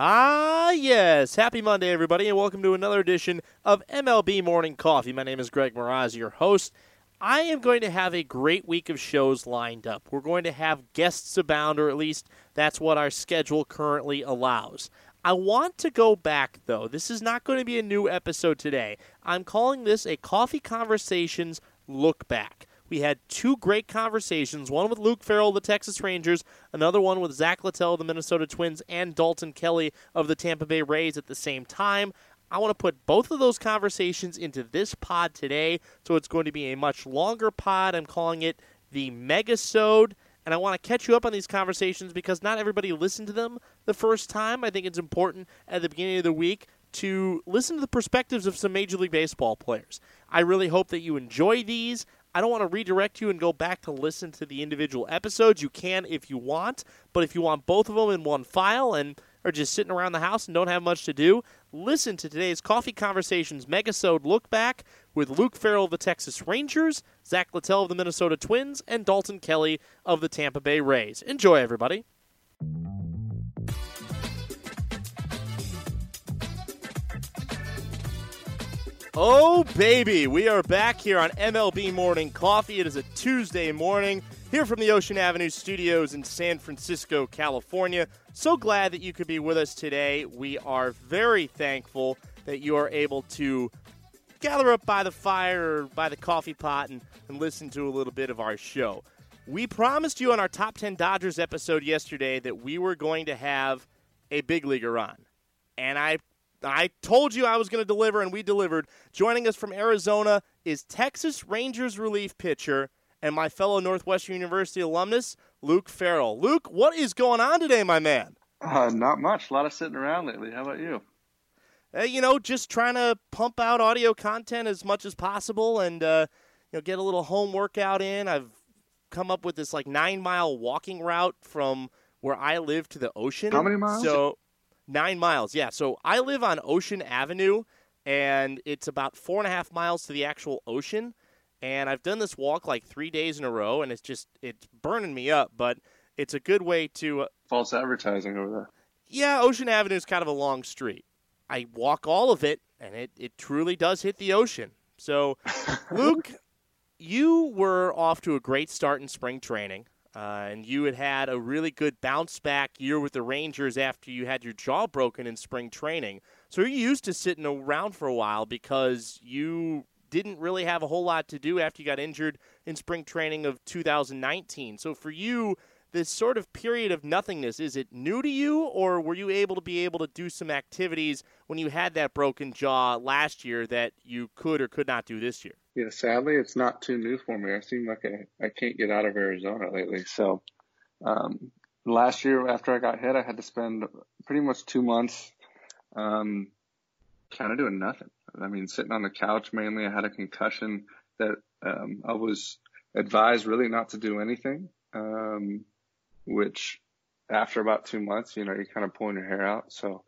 Ah, yes. Happy Monday, everybody, and welcome to another edition of MLB Morning Coffee. My name is Greg Moraz, your host. I am going to have a great week of shows lined up. We're going to have guests abound, or at least that's what our schedule currently allows. I want to go back, though. This is not going to be a new episode today. I'm calling this a Coffee Conversations Look Back. We had two great conversations, one with Luke Farrell of the Texas Rangers, another one with Zack Littell of the Minnesota Twins, and Dalton Kelly of the Tampa Bay Rays at the same time. I want to put both of those conversations into this pod today, so it's going to be a much longer pod. I'm calling it the Megasode, and I want to catch you up on these conversations because not everybody listened to them the first time. I think it's important at the beginning of the week to listen to the perspectives of some Major League Baseball players. I really hope that you enjoy these. I don't want to redirect you and go back to listen to the individual episodes. You can if you want, but if you want both of them in one file and are just sitting around the house and don't have much to do, listen to today's Coffee Conversations Megasode Look Back with Luke Farrell of the Texas Rangers, Zack Littell of the Minnesota Twins, and Dalton Kelly of the Tampa Bay Rays. Enjoy, everybody. Oh, baby. We are back here on MLB Morning Coffee. It is a Tuesday morning here from the Ocean Avenue studios in San Francisco, California. So glad that you could be with us today. We are very thankful that you are able to gather up by the fire or by the coffee pot and, and listen to a little bit of our show. We promised you on our Top 10 Dodgers episode yesterday that we were going to have a big leaguer on. And I I told you I was going to deliver, and we delivered. Joining us from Arizona is Texas Rangers relief pitcher and my fellow Northwestern University alumnus, Luke Farrell. Luke, what is going on today, my man? Uh, not much. A lot of sitting around lately. How about you? Uh, you know, just trying to pump out audio content as much as possible and uh, you know get a little home workout in. I've come up with this like nine mile walking route from where I live to the ocean. How many miles? So Nine miles, yeah. So I live on Ocean Avenue, and it's about four and a half miles to the actual ocean. And I've done this walk like three days in a row, and it's just it's burning me up. But it's a good way to uh, false advertising over there. Yeah, Ocean Avenue is kind of a long street. I walk all of it, and it it truly does hit the ocean. So, Luke, you were off to a great start in spring training. Uh, and you had had a really good bounce back year with the Rangers after you had your jaw broken in spring training. So you're used to sitting around for a while because you didn't really have a whole lot to do after you got injured in spring training of 2019. So for you, this sort of period of nothingness, is it new to you, or were you able to be able to do some activities when you had that broken jaw last year that you could or could not do this year? Yeah, sadly, it's not too new for me. I seem like I, I can't get out of Arizona lately. So, um, last year after I got hit, I had to spend pretty much two months, um, kind of doing nothing. I mean, sitting on the couch mainly. I had a concussion that, um, I was advised really not to do anything. Um, which after about two months, you know, you're kind of pulling your hair out. So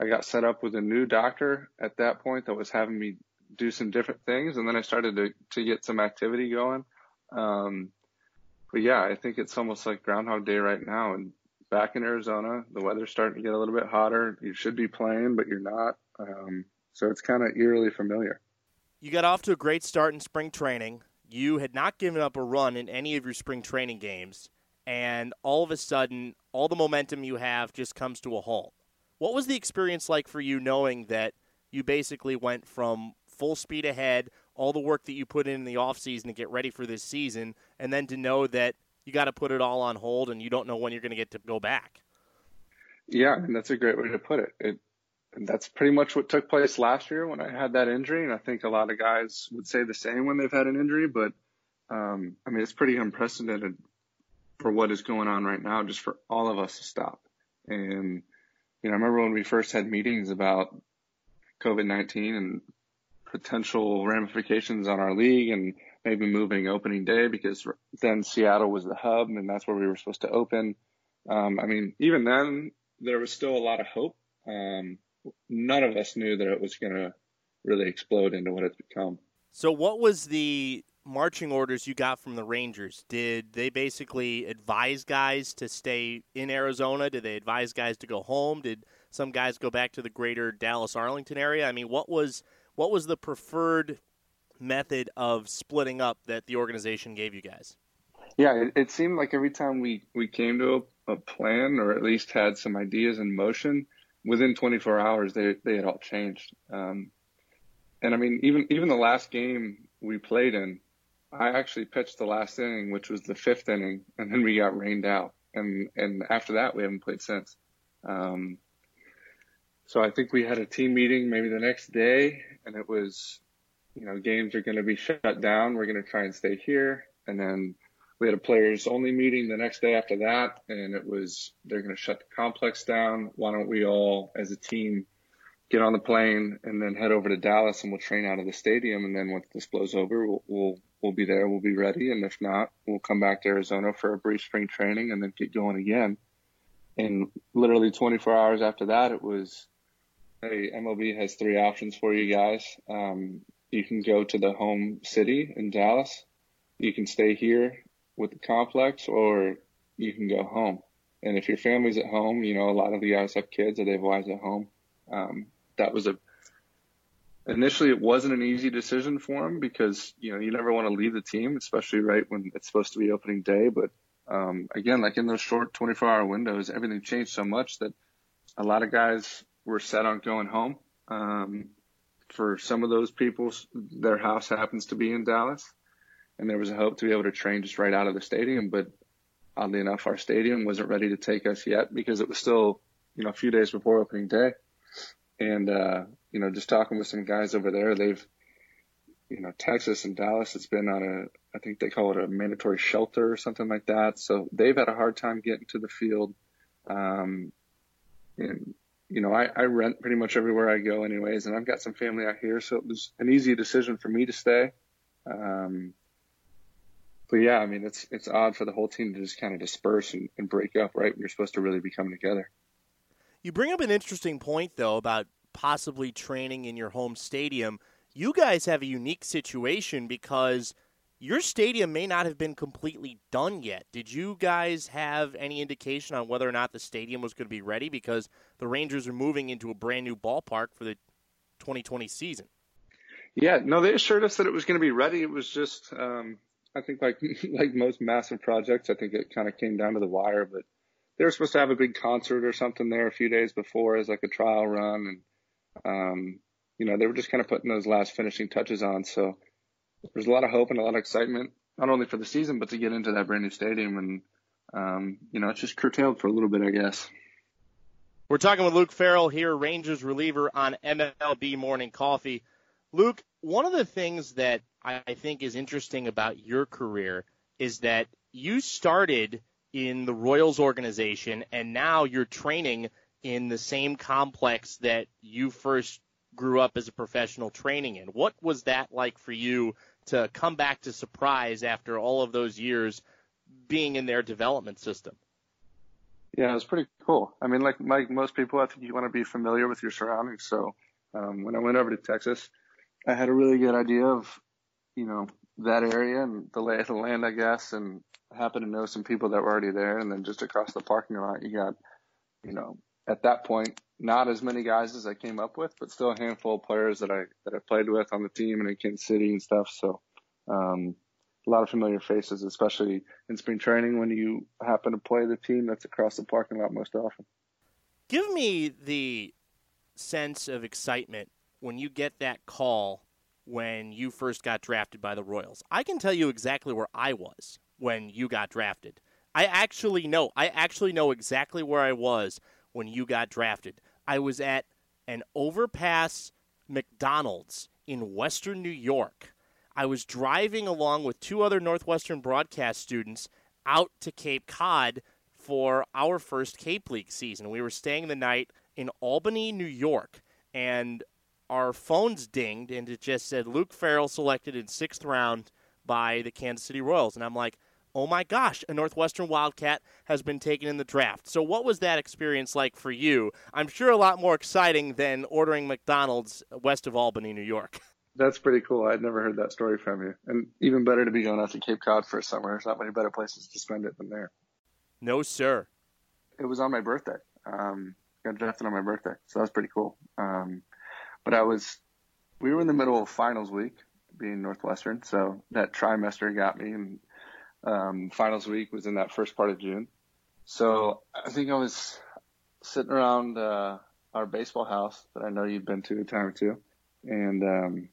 I got set up with a new doctor at that point that was having me do some different things. And then I started to, to get some activity going. Um, but yeah, I think it's almost like Groundhog Day right now. And back in Arizona, the weather's starting to get a little bit hotter. You should be playing, but you're not. Um, so it's kind of eerily familiar. You got off to a great start in spring training. You had not given up a run in any of your spring training games and all of a sudden, all the momentum you have just comes to a halt. What was the experience like for you knowing that you basically went from full speed ahead, all the work that you put in, in the offseason to get ready for this season, and then to know that you got to put it all on hold and you don't know when you're going to get to go back? Yeah, and that's a great way to put it. It that's pretty much what took place last year when I had that injury, and I think a lot of guys would say the same when they've had an injury. But um, I mean, it's pretty unprecedented for what is going on right now, just for all of us to stop. And, you know, I remember when we first had meetings about COVID-19 and potential ramifications on our league and maybe moving opening day because then Seattle was the hub and that's where we were supposed to open. Um, I mean, even then there was still a lot of hope. Um, none of us knew that it was going to really explode into what it's become. So, what was the marching orders you got from the Rangers? Did they basically advise guys to stay in Arizona? Did they advise guys to go home? Did some guys go back to the greater Dallas Arlington area. I mean, what was what was the preferred method of splitting up that the organization gave you guys? Yeah, it, it seemed like every time we, we came to a, a, plan or at least had some ideas in motion, within 24 hours they, they had all changed. Um, and I mean, even even the last game we played in, I actually pitched the last inning, which was the fifth inning, and then we got rained out. And and after that, we haven't played since. Um, so I think we had a team meeting maybe the next day, and it was, you know, games are going to be shut down. We're going to try and stay here, and then we had a players only meeting the next day after that, and it was they're going to shut the complex down. Why don't we all, as a team, get on the plane and then head over to Dallas, and we'll train out of the stadium. And then once this blows over, we'll we'll, we'll be there. We'll be ready, and if not, we'll come back to Arizona for a brief spring training and then get going again. And literally 24 hours after that, it was, hey, MLB has three options for you guys. Um, you can go to the home city in Dallas. You can stay here with the complex or you can go home. And if your family's at home, you know, a lot of the guys have kids or they have wives at home. Um, that was a, initially it wasn't an easy decision for him because, you know, you never want to leave the team, especially right when it's supposed to be opening day. But, um, again, like in those short 24 hour windows, everything changed so much that a lot of guys were set on going home. Um, for some of those people, their house happens to be in Dallas and there was a hope to be able to train just right out of the stadium. But oddly enough, our stadium wasn't ready to take us yet because it was still, you know, a few days before opening day. And, uh, you know, just talking with some guys over there, they've, you know, Texas and Dallas has been on a, I think they call it a mandatory shelter or something like that. So they've had a hard time getting to the field. Um, and, you know, I, I rent pretty much everywhere I go anyways, and I've got some family out here. So it was an easy decision for me to stay. Um, but yeah, I mean, it's it's odd for the whole team to just kind of disperse and, and break up right when you're supposed to really be coming together. You bring up an interesting point though about possibly training in your home stadium. You guys have a unique situation because your stadium may not have been completely done yet. Did you guys have any indication on whether or not the stadium was going to be ready? Because the Rangers are moving into a brand new ballpark for the 2020 season. Yeah, no, they assured us that it was going to be ready. It was just um, I think like like most massive projects, I think it kind of came down to the wire. But they were supposed to have a big concert or something there a few days before as like a trial run, and um, you know they were just kind of putting those last finishing touches on. So there's a lot of hope and a lot of excitement, not only for the season but to get into that brand new stadium. And um, you know it's just curtailed for a little bit, I guess. We're talking with Luke Farrell here, Rangers reliever on MLB Morning Coffee. Luke, one of the things that I think is interesting about your career is that you started in the Royals organization and now you're training in the same complex that you first grew up as a professional training in. What was that like for you to come back to Surprise after all of those years being in their development system? Yeah, it was pretty cool. I mean, like like most people, I think you want to be familiar with your surroundings. So um, when I went over to Texas, I had a really good idea of you know, that area and the lay of the land, I guess, and happened to know some people that were already there. And then just across the parking lot, you got, you know, at that point, not as many guys as I came up with, but still a handful of players that I, that I played with on the team and in Kansas City and stuff. So, um, a lot of familiar faces, especially in spring training when you happen to play the team that's across the parking lot most often. Give me the sense of excitement when you get that call when you first got drafted by the Royals. I can tell you exactly where I was when you got drafted. I actually know. I actually know exactly where I was when you got drafted. I was at an overpass McDonald's in Western New York. I was driving along with two other Northwestern broadcast students out to Cape Cod for our first Cape League season. We were staying the night in Albany, New York, and our phones dinged and it just said Luke Farrell selected in sixth round by the Kansas City Royals. And I'm like, oh my gosh, a Northwestern Wildcat has been taken in the draft. So, what was that experience like for you? I'm sure a lot more exciting than ordering McDonald's west of Albany, New York. That's pretty cool. I'd never heard that story from you. And even better to be going out to Cape Cod for a summer. There's not many better places to spend it than there. No, sir. It was on my birthday. Um, got drafted on my birthday, so that was pretty cool. Um, but I was, we were in the middle of finals week, being Northwestern, so that trimester got me, and um, finals week was in that first part of June. So I think I was sitting around uh, our baseball house that I know you've been to a time or two, and um,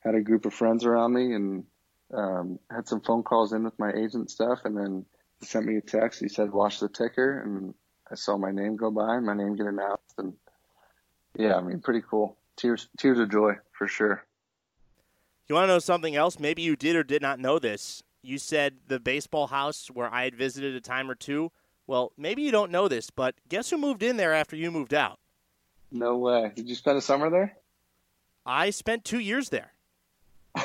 had a group of friends around me, and um, had some phone calls in with my agent stuff, and then he sent me a text. He said, "Watch the ticker," and I saw my name go by, and my name get announced, and yeah, I mean, pretty cool. Tears, tears of joy for sure. You want to know something else? Maybe you did or did not know this. You said the baseball house where I had visited a time or two. Well, maybe you don't know this, but guess who moved in there after you moved out? No way. Did you spend a summer there? I spent two years there.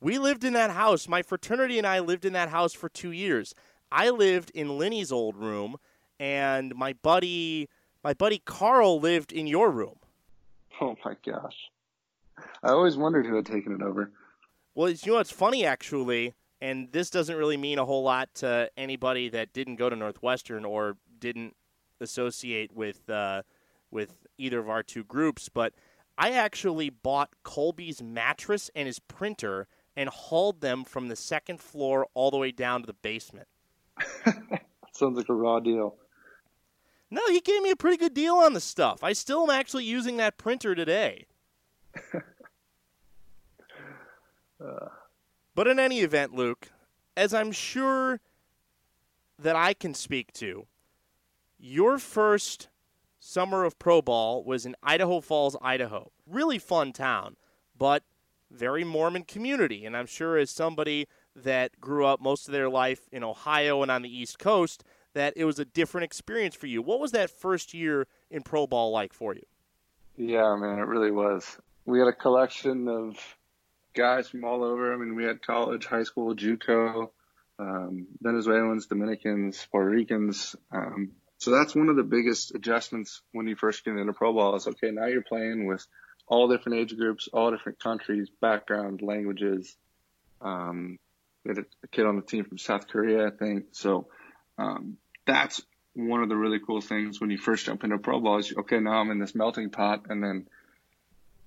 we lived in that house. My fraternity and I lived in that house for two years. I lived in Lenny's old room, and my buddy, my buddy Carl, lived in your room. Oh my gosh! I always wondered who had taken it over. Well, you know what's funny actually, and this doesn't really mean a whole lot to anybody that didn't go to Northwestern or didn't associate with uh, with either of our two groups, but I actually bought Colby's mattress and his printer and hauled them from the second floor all the way down to the basement. Sounds like a raw deal. No, he gave me a pretty good deal on the stuff. I still am actually using that printer today. uh. But in any event, Luke, as I'm sure that I can speak to, your first summer of pro ball was in Idaho Falls, Idaho. Really fun town, but very Mormon community. And I'm sure as somebody that grew up most of their life in Ohio and on the East Coast, that it was a different experience for you. What was that first year in pro ball like for you? Yeah, man, it really was. We had a collection of guys from all over. I mean, we had college, high school, JUCO, um, Venezuelans, Dominicans, Puerto Ricans. Um, so that's one of the biggest adjustments when you first get into pro ball is okay, now you're playing with all different age groups, all different countries, background, languages. Um, we had a kid on the team from South Korea, I think. So um, that's one of the really cool things when you first jump into pro ball is okay, now I'm in this melting pot, and then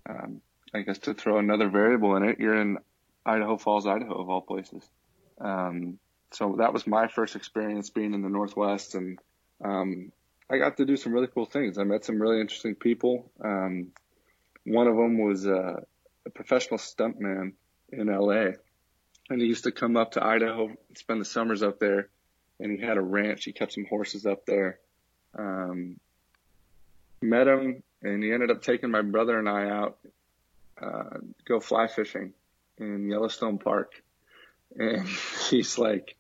um, I guess to throw another variable in it, you're in Idaho Falls, Idaho, of all places. Um, so that was my first experience being in the Northwest, and um, I got to do some really cool things. I met some really interesting people. Um, one of them was uh, a professional stuntman in LA, and he used to come up to Idaho spend the summers up there. And he had a ranch. He kept some horses up there. Um, met him, and he ended up taking my brother and I out uh, go fly fishing in Yellowstone Park. And he's like,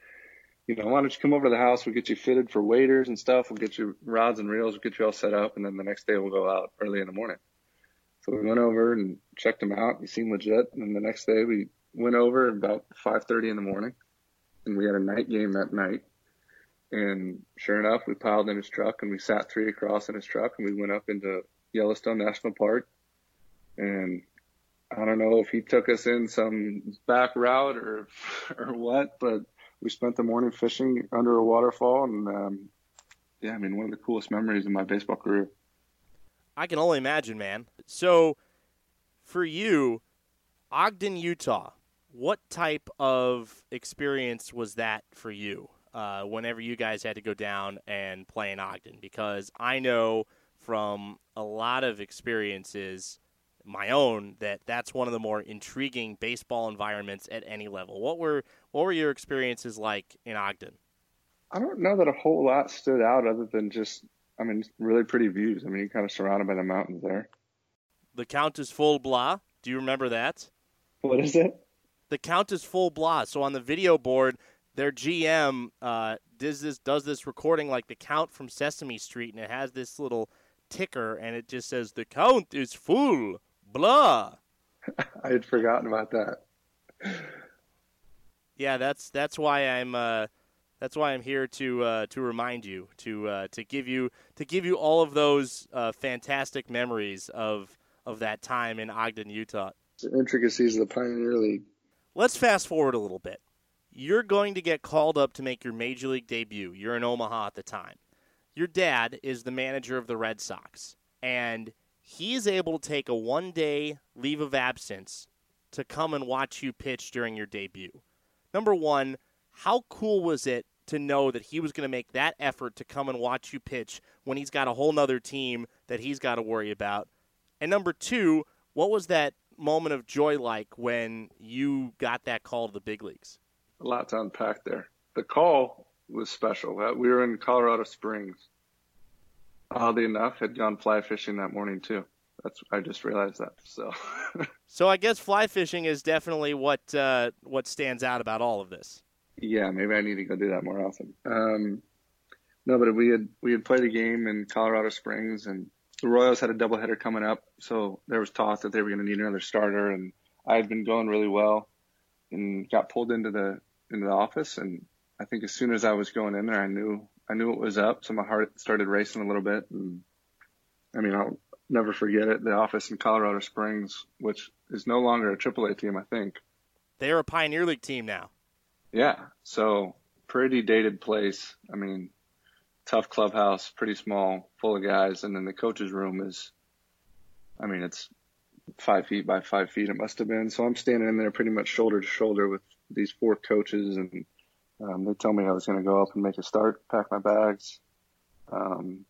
you know, why don't you come over to the house? We'll get you fitted for waders and stuff. We'll get you rods and reels. We'll get you all set up. And then the next day we'll go out early in the morning. So we went over and checked him out. He seemed legit. And then the next day we went over about 5.30 in the morning and we had a night game that night. And sure enough, we piled in his truck and we sat three across in his truck and we went up into Yellowstone National Park. And I don't know if he took us in some back route or, or what, but we spent the morning fishing under a waterfall, and um, yeah, I mean, one of the coolest memories of my baseball career. I can only imagine, man. So, for you, Ogden, Utah, what type of experience was that for you? Uh, whenever you guys had to go down and play in Ogden, because I know from a lot of experiences my own that that's one of the more intriguing baseball environments at any level. What were what were your experiences like in Ogden? I don't know that a whole lot stood out other than just I mean really pretty views. I mean you're kind of surrounded by the mountains there. The count is Full Blah. Do you remember that? What is it? The count is Full Blah. So on the video board, their GM uh, does this does this recording like the Count from Sesame Street, and it has this little ticker, and it just says the count is full blah. I had forgotten about that. Yeah, that's that's why I'm uh, that's why I'm here to uh, to remind you to uh, to give you to give you all of those uh, fantastic memories of of that time in Ogden, Utah. The intricacies of the Pioneer League. Let's fast forward a little bit. You're going to get called up to make your major league debut. You're in Omaha at the time. your dad is the manager of the Red Sox, and he is able to take a one day leave of absence to come and watch you pitch during your debut. Number one, how cool was it to know that he was going to make that effort to come and watch you pitch when he's got a whole nother team that he's got to worry about? And number two, what was that moment of joy like when you got that call to the big leagues? A lot to unpack there. The call was special. Uh, we were in Colorado Springs. Oddly enough, had gone fly fishing that morning too. That's I just realized that. So, so I guess fly fishing is definitely what uh, what stands out about all of this. Yeah, maybe I need to go do that more often. Um, no, but we had we had played a game in Colorado Springs, and the Royals had a doubleheader coming up, so there was talk that they were going to need another starter, and I had been going really well, and got pulled into the into the office, and I think as soon as I was going in there, I knew I knew it was up, so my heart started racing a little bit, and I mean I'll never forget it. The office in Colorado Springs, which is no longer a AAA team, I think. They're a Pioneer League team now. Yeah, so pretty dated place. I mean, tough clubhouse, pretty small, full of guys, and then the coach's room is, I mean, it's five feet by five feet. It must have been. So I'm standing in there pretty much shoulder to shoulder with these four coaches, and um, they told me I was going to go up and make a start, pack my bags. Um,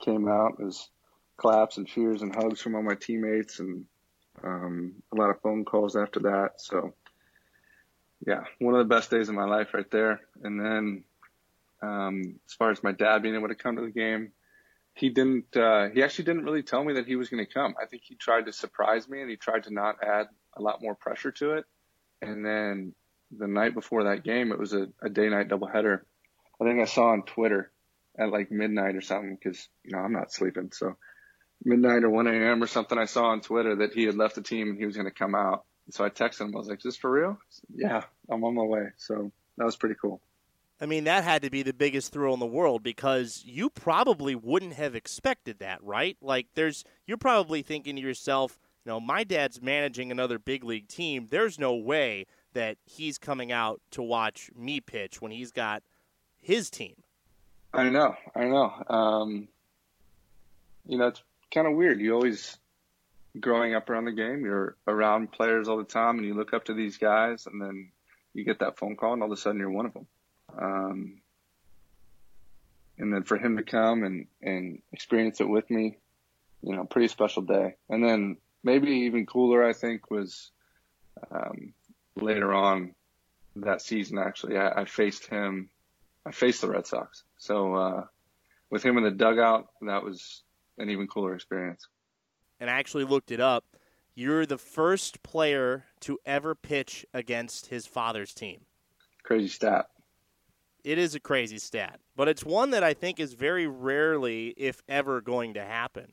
came out, was claps and cheers and hugs from all my teammates, and um, a lot of phone calls after that. So yeah, one of the best days of my life right there. And then, um, as far as my dad being able to come to the game, he didn't, uh, he actually didn't really tell me that he was going to come. I think he tried to surprise me and he tried to not add a lot more pressure to it. And then the night before that game, it was a, a day night doubleheader. I think I saw on Twitter at like midnight or something because, you know, I'm not sleeping. So midnight or 1 a.m. or something, I saw on Twitter that he had left the team and he was going to come out. So I texted him. I was like, "Is this for real?" Said, yeah, I'm on my way. So that was pretty cool. I mean, that had to be the biggest thrill in the world because you probably wouldn't have expected that, right? Like, there's you're probably thinking to yourself, you know, my dad's managing another big league team. There's no way that he's coming out to watch me pitch when he's got his team. I know, I know. Um, you know, it's kind of weird. You always growing up around the game, you're around players all the time, and you look up to these guys, and then you get that phone call, and all of a sudden you're one of them. Um, and then for him to come and and experience it with me, you know, pretty special day. And then maybe even cooler, I think, was um, later on that season. Actually, I, I faced him. I faced the Red Sox. So uh, with him in the dugout, that was an even cooler experience and I actually looked it up. You're the first player to ever pitch against his father's team. Crazy stat. It is a crazy stat, but it's one that I think is very rarely, if ever, going to happen.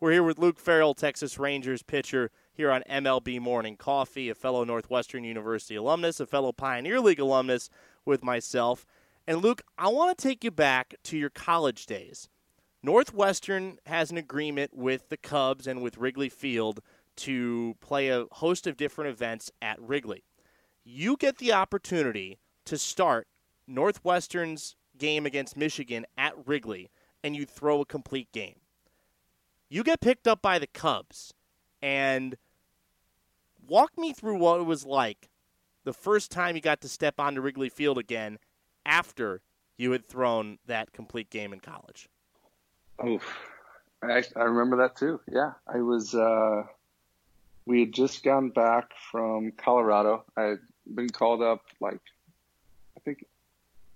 We're here with Luke Farrell, Texas Rangers pitcher, here on MLB Morning Coffee, a fellow Northwestern University alumnus, a fellow Pioneer League alumnus with myself. And Luke, I want to take you back to your college days. Northwestern has an agreement with the Cubs and with Wrigley Field to play a host of different events at Wrigley. You get the opportunity to start Northwestern's game against Michigan at Wrigley and you throw a complete game. You get picked up by the Cubs and walk me through what it was like the first time you got to step onto Wrigley Field again after you had thrown that complete game in college. Oh, I, I remember that too. Yeah, I was. Uh, we had just gone back from Colorado. I had been called up like, I think,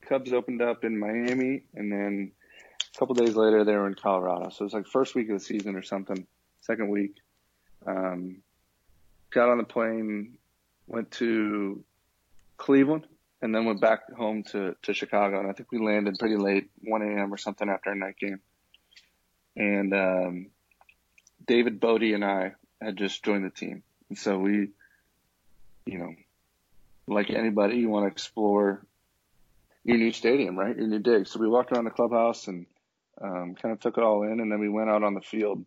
Cubs opened up in Miami, and then a couple days later they were in Colorado. So it was like first week of the season or something. Second week, um, got on the plane, went to Cleveland, and then went back home to to Chicago. And I think we landed pretty late, 1 a.m. or something after a night game and um, David Bote and I had just joined the team, and so we, you know, like anybody, you want to explore your new stadium, right? Your new dig. So we walked around the clubhouse and um, kind of took it all in, and then we went out on the field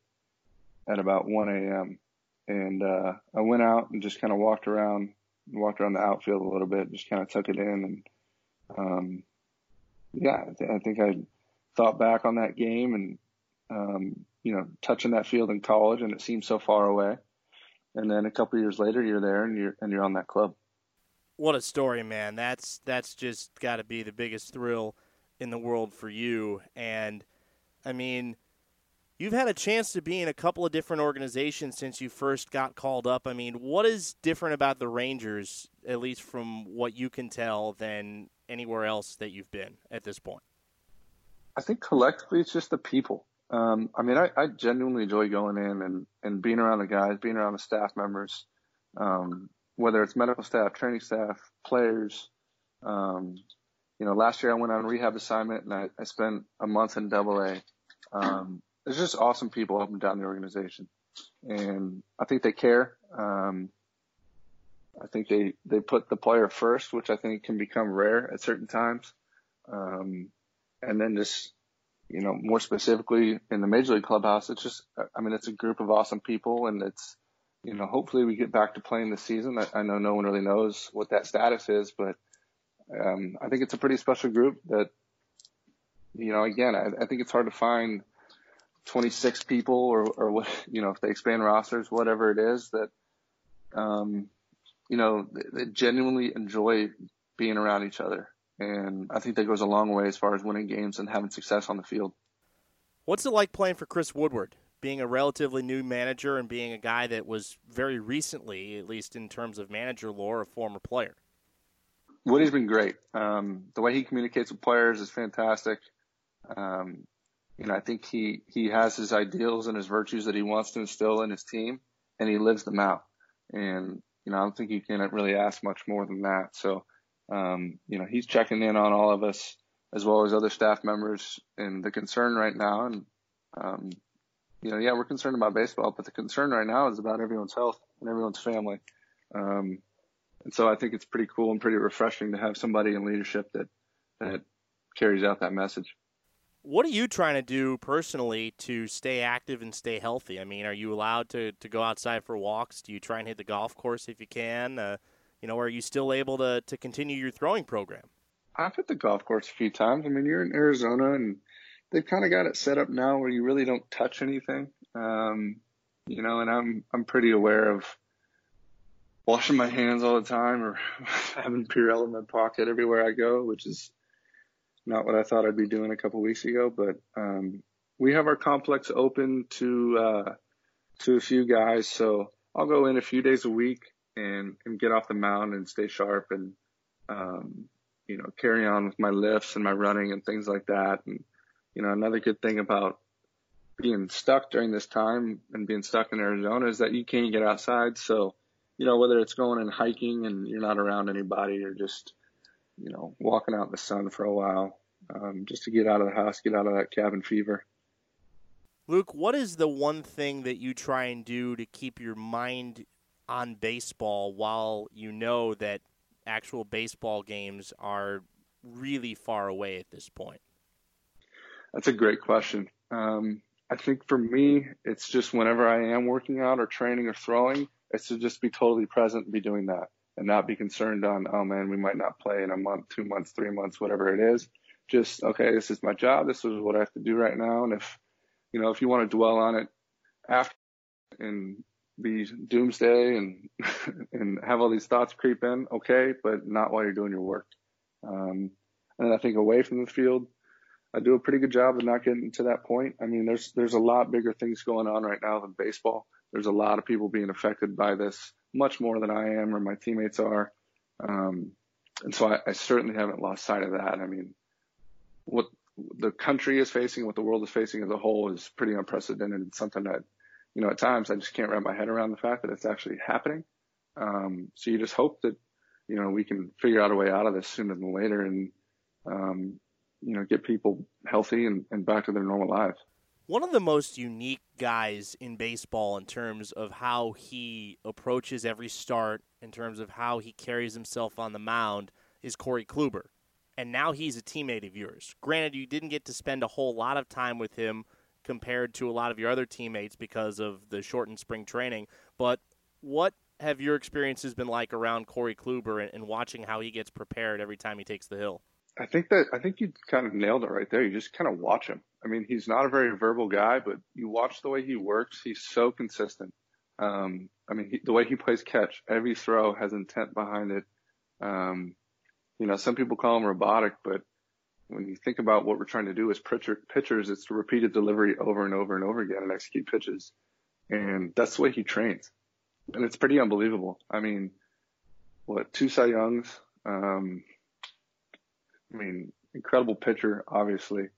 at about 1 a.m. And uh, I went out and just kind of walked around, walked around the outfield a little bit, just kind of took it in, and um, yeah, I, th- I think I thought back on that game and um, you know touching that field in college, and it seems so far away. And then a couple years later, you're there and you're and you're on that club. What a story, man! That's that's just got to be the biggest thrill in the world for you. And I mean, you've had a chance to be in a couple of different organizations since you first got called up. I mean, what is different about the Rangers, at least from what you can tell, than anywhere else that you've been at this point? I think collectively it's just the people. Um, I mean, I, I, genuinely enjoy going in and, and being around the guys, being around the staff members, um, whether it's medical staff, training staff, players. Um, you know, last year I went on rehab assignment and I, I spent a month in double A. Um, there's just awesome people up and down the organization. And I think they care. Um, I think they, they put the player first, which I think can become rare at certain times. Um, and then just, you know, more specifically in the major league clubhouse, it's just, I mean, it's a group of awesome people and it's, you know, hopefully we get back to playing this season. I, I know no one really knows what that status is, but, um, I think it's a pretty special group that, you know, again, I, I think it's hard to find 26 people or, or what, you know, if they expand rosters, whatever it is that, um, you know, they, they genuinely enjoy being around each other. And I think that goes a long way as far as winning games and having success on the field. What's it like playing for Chris Woodward? Being a relatively new manager and being a guy that was very recently, at least in terms of manager lore, a former player. Woody's been great. Um, the way he communicates with players is fantastic. Um, you know, I think he he has his ideals and his virtues that he wants to instill in his team, and he lives them out. And you know, I don't think you can really ask much more than that. So, um, you know, he's checking in on all of us as well as other staff members. And the concern right now, and um, you know, yeah, we're concerned about baseball, but the concern right now is about everyone's health and everyone's family. Um, and so I think it's pretty cool and pretty refreshing to have somebody in leadership that that carries out that message. What are you trying to do personally to stay active and stay healthy? I mean, are you allowed to, to go outside for walks? Do you try and hit the golf course if you can? Uh, you know, are you still able to, to continue your throwing program? I've hit the golf course a few times. I mean, you're in Arizona and they've kind of got it set up now where you really don't touch anything. Um, you know, and I'm, I'm pretty aware of washing my hands all the time or having Purell in my pocket everywhere I go, which is not what I thought I'd be doing a couple weeks ago, but um, we have our complex open to uh, to a few guys, so I'll go in a few days a week and and get off the mound and stay sharp and um, you know carry on with my lifts and my running and things like that. And you know another good thing about being stuck during this time and being stuck in Arizona is that you can't get outside. So you know whether it's going and hiking and you're not around anybody or just you know, walking out in the sun for a while, um, just to get out of the house, get out of that cabin fever. Luke, what is the one thing that you try and do to keep your mind on baseball while you know that actual baseball games are really far away at this point? That's a great question. Um, I think for me, it's just whenever I am working out or training or throwing, it's to just be totally present and be doing that and not be concerned on, oh man, we might not play in a month, two months, three months, whatever it is. Just, okay, this is my job. This is what I have to do right now. And if, you know, if you want to dwell on it after and be doomsday and, and have all these thoughts creep in, okay, but not while you're doing your work. Um, and I think away from the field, I do a pretty good job of not getting to that point. I mean, there's, there's a lot bigger things going on right now than baseball. There's a lot of people being affected by this much more than I am or my teammates are. Um, and so I, I certainly haven't lost sight of that. I mean, what the country is facing, what the world is facing as a whole is pretty unprecedented and something that, you know, at times I just can't wrap my head around the fact that it's actually happening. Um, so you just hope that, you know, we can figure out a way out of this sooner than later and, um, you know, get people healthy and, and back to their normal lives one of the most unique guys in baseball in terms of how he approaches every start, in terms of how he carries himself on the mound, is Corey Kluber. And now he's a teammate of yours. Granted, you didn't get to spend a whole lot of time with him compared to a lot of your other teammates because of the shortened spring training. But what have your experiences been like around Corey Kluber and, and watching how he gets prepared every time he takes the hill? I think that I think you kind of nailed it right there. You just kind of watch him. I mean, he's not a very verbal guy, but you watch the way he works. He's so consistent. Um, I mean, he, the way he plays catch, every throw has intent behind it. Um, you know, some people call him robotic, but when you think about what we're trying to do as pitcher, pitchers, it's repeated delivery over and over and over again and execute pitches. And that's the way he trains. And it's pretty unbelievable. I mean, what, two Cy Youngs? Um, I mean, incredible pitcher, obviously.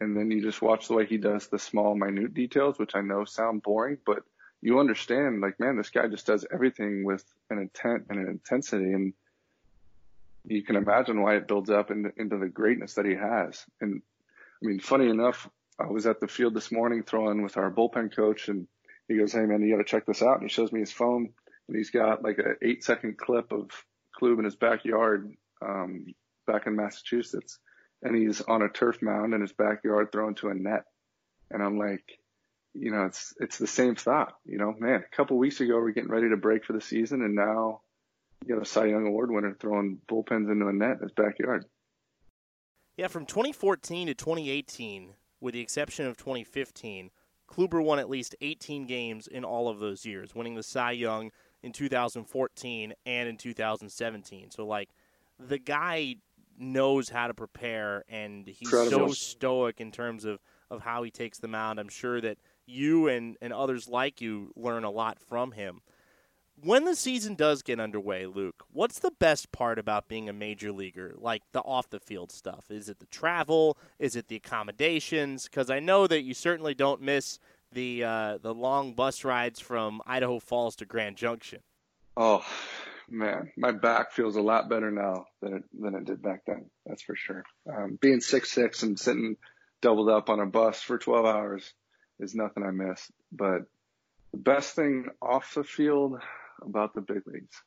And then you just watch the way he does the small, minute details, which I know sound boring, but you understand, like, man, this guy just does everything with an intent and an intensity. And you can imagine why it builds up into, into the greatness that he has. And I mean, funny enough, I was at the field this morning throwing with our bullpen coach and he goes, Hey man, you got to check this out. And he shows me his phone and he's got like an eight second clip of Klub in his backyard, um, back in Massachusetts. And he's on a turf mound in his backyard throwing to a net. And I'm like, you know, it's, it's the same thought, you know, man, a couple weeks ago, we're getting ready to break for the season. And now you got a Cy Young Award winner throwing bullpens into a net in his backyard. Yeah, from 2014 to 2018, with the exception of 2015, Kluber won at least 18 games in all of those years, winning the Cy Young in 2014 and in 2017. So, like, the guy knows how to prepare, and he's Incredible. so stoic in terms of, of how he takes the mound. I'm sure that you and, and others like you learn a lot from him when the season does get underway, Luke, what's the best part about being a major leaguer? Like the off the field stuff? Is it the travel? Is it the accommodations? Because I know that you certainly don't miss the uh, the long bus rides from Idaho Falls to Grand Junction. Oh man, my back feels a lot better now than it, than it did back then. That's for sure. Um, being six six and sitting doubled up on a bus for 12 hours is nothing I miss. But the best thing off the field, about the big leagues.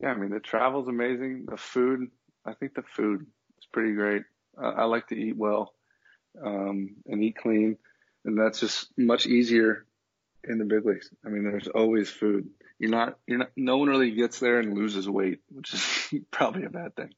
Yeah, I mean the travel's amazing. The food, I think the food is pretty great. Uh, I like to eat well um, and eat clean, and that's just much easier in the big leagues. I mean, there's always food. You're not, you're not. No one really gets there and loses weight, which is probably a bad thing.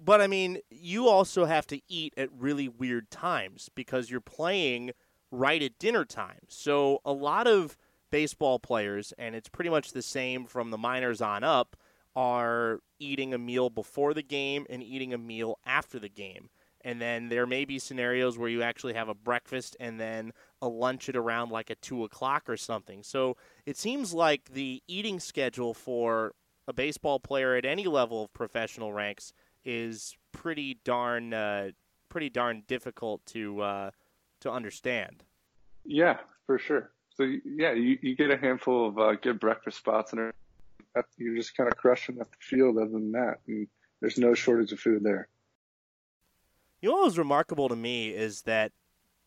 But I mean, you also have to eat at really weird times because you're playing right at dinner time. So a lot of baseball players, and it's pretty much the same from the minors on up, are eating a meal before the game and eating a meal after the game. And then there may be scenarios where you actually have a breakfast and then a lunch at around like a 2 o'clock or something. So it seems like the eating schedule for a baseball player at any level of professional ranks is pretty darn uh, pretty darn difficult to uh, to understand. Yeah, for sure. So yeah, you, you get a handful of uh, good breakfast spots, and you're just kind of crushing at the field. Other than that, and there's no shortage of food there. You know what was remarkable to me is that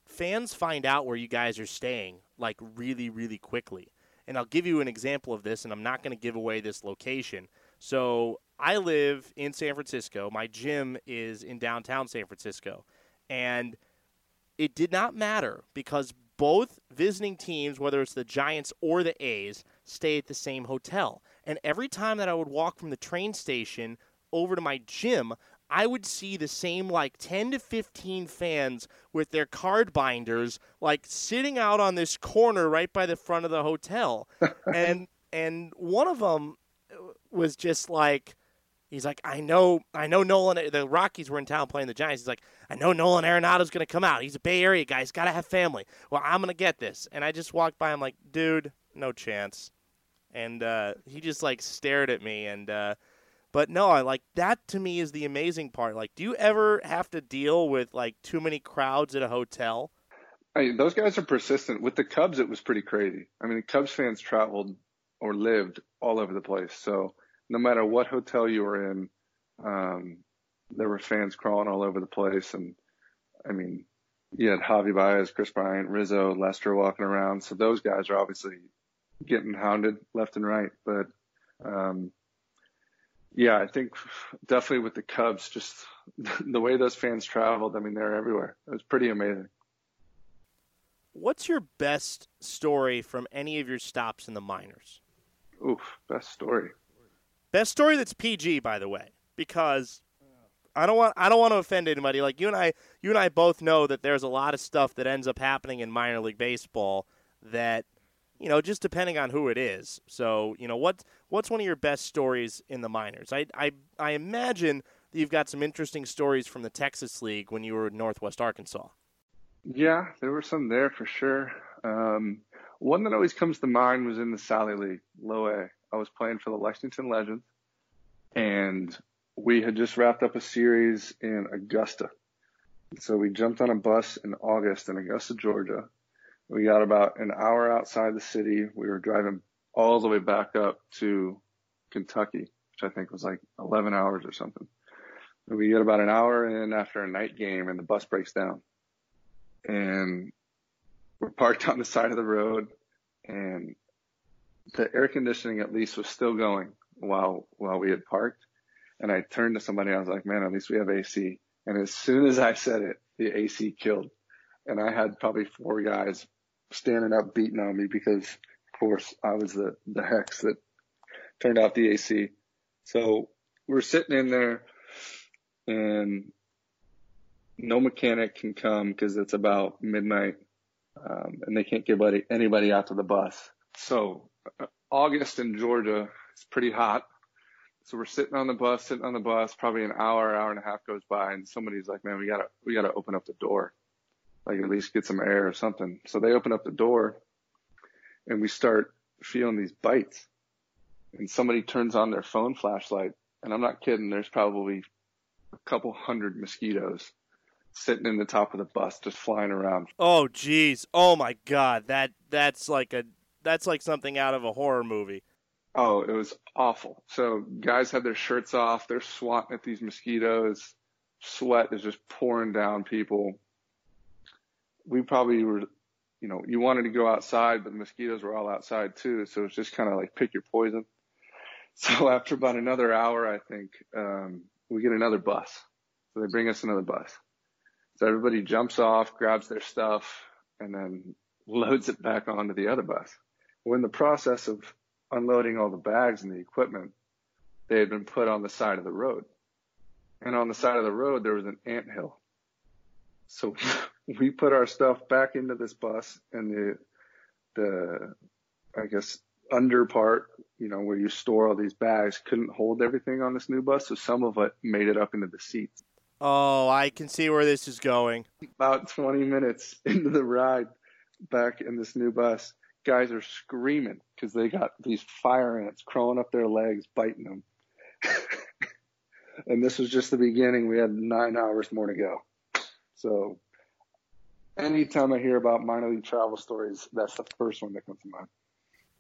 fans find out where you guys are staying like really, really quickly. And I'll give you an example of this, and I'm not going to give away this location. So I live in San Francisco. My gym is in downtown San Francisco. And it did not matter because both visiting teams, whether it's the Giants or the A's, stay at the same hotel. And every time that I would walk from the train station over to my gym, I would see the same like 10 to 15 fans with their card binders like sitting out on this corner right by the front of the hotel. and and one of them was just like He's like, I know, I know Nolan. The Rockies were in town playing the Giants. He's like, I know Nolan Arenado's going to come out. He's a Bay Area guy. He's got to have family. Well, I'm going to get this. And I just walked by. I'm like, dude, no chance. And uh, he just like stared at me. And uh, but no, I like that. To me, is the amazing part. Like, do you ever have to deal with like too many crowds at a hotel? I mean, those guys are persistent. With the Cubs, it was pretty crazy. I mean, the Cubs fans traveled or lived all over the place. So no matter what hotel you were in, um, there were fans crawling all over the place. And I mean, you had Javi Baez, Kris Bryant, Rizzo, Lester walking around. So those guys are obviously getting hounded left and right. But, um, yeah, I think definitely with the Cubs, just the way those fans traveled, I mean, they're everywhere. It was pretty amazing. What's your best story from any of your stops in the minors? Oof, best story. Best story that's PG, by the way, because I don't want I don't want to offend anybody. Like you and I, you and I both know that there's a lot of stuff that ends up happening in minor league baseball that you know, just depending on who it is. So, you know, what what's one of your best stories in the minors? I I I imagine that you've got some interesting stories from the Texas League when you were in Northwest Arkansas. Yeah, there were some there for sure. Um, one that always comes to mind was in the Sally League, low A. I was playing for the Lexington Legends, and we had just wrapped up a series in Augusta. So we jumped on a bus in August in Augusta, Georgia. We got about an hour outside the city. We were driving all the way back up to Kentucky, which I think was like 11 hours or something. We get about an hour in after a night game and the bus breaks down. And we're parked on the side of the road and the air conditioning at least was still going while while we had parked. And I turned to somebody, I was like, man, at least we have AC. And as soon as I said it, the AC killed. And I had probably four guys standing up beating on me because of course I was the, the hex that turned off the AC. So we're sitting in there and no mechanic can come because it's about midnight um, and they can't get anybody, anybody out to the bus. So uh, August in Georgia is pretty hot. So we're sitting on the bus, sitting on the bus, probably an hour, hour and a half goes by and somebody's like, man, we gotta, we gotta open up the door. Like at least get some air or something. So they open up the door and we start feeling these bites and somebody turns on their phone flashlight and I'm not kidding. There's probably a couple hundred mosquitoes sitting in the top of the bus, just flying around. Oh, geez. Oh my God. That that's like a that's like something out of a horror movie. Oh, it was awful. So guys had their shirts off. They're swatting at these mosquitoes. Sweat is just pouring down people. We probably were, you know, you wanted to go outside, but the mosquitoes were all outside too. So it's just kind of like pick your poison. So after about another hour, I think, um, we get another bus. So they bring us another bus. So everybody jumps off, grabs their stuff, and then loads it back onto the other bus. Well, in the process of unloading all the bags and the equipment, they had been put on the side of the road. And on the side of the road, there was an ant hill. So we put our stuff back into this bus and the, the, I guess, under part, you know, where you store all these bags couldn't hold everything on this new bus. So some of it made it up into the seats. Oh, I can see where this is going. About 20 minutes into the ride back in this new bus, guys are screaming because they got these fire ants crawling up their legs, biting them. and this was just the beginning. We had nine hours more to go. So anytime I hear about minor league travel stories, that's the first one that comes to mind.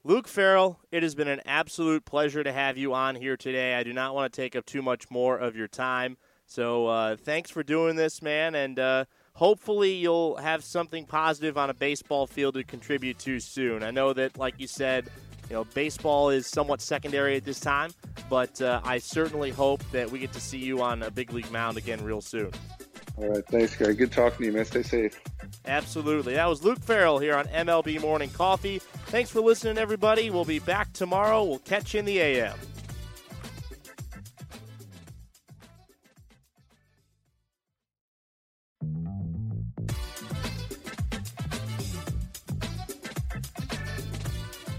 Luke Farrell, it has been an absolute pleasure to have you on here today. I do not want to take up too much more of your time. So uh, thanks for doing this, man, and uh, hopefully you'll have something positive on a baseball field to contribute to soon. I know that, like you said, you know baseball is somewhat secondary at this time, but uh, I certainly hope that we get to see you on a big league mound again real soon. All right, thanks, guy. Good talking to you, man. Stay safe. Absolutely. That was Luke Farrell here on MLB Morning Coffee. Thanks for listening, everybody. We'll be back tomorrow. We'll catch you in the AM.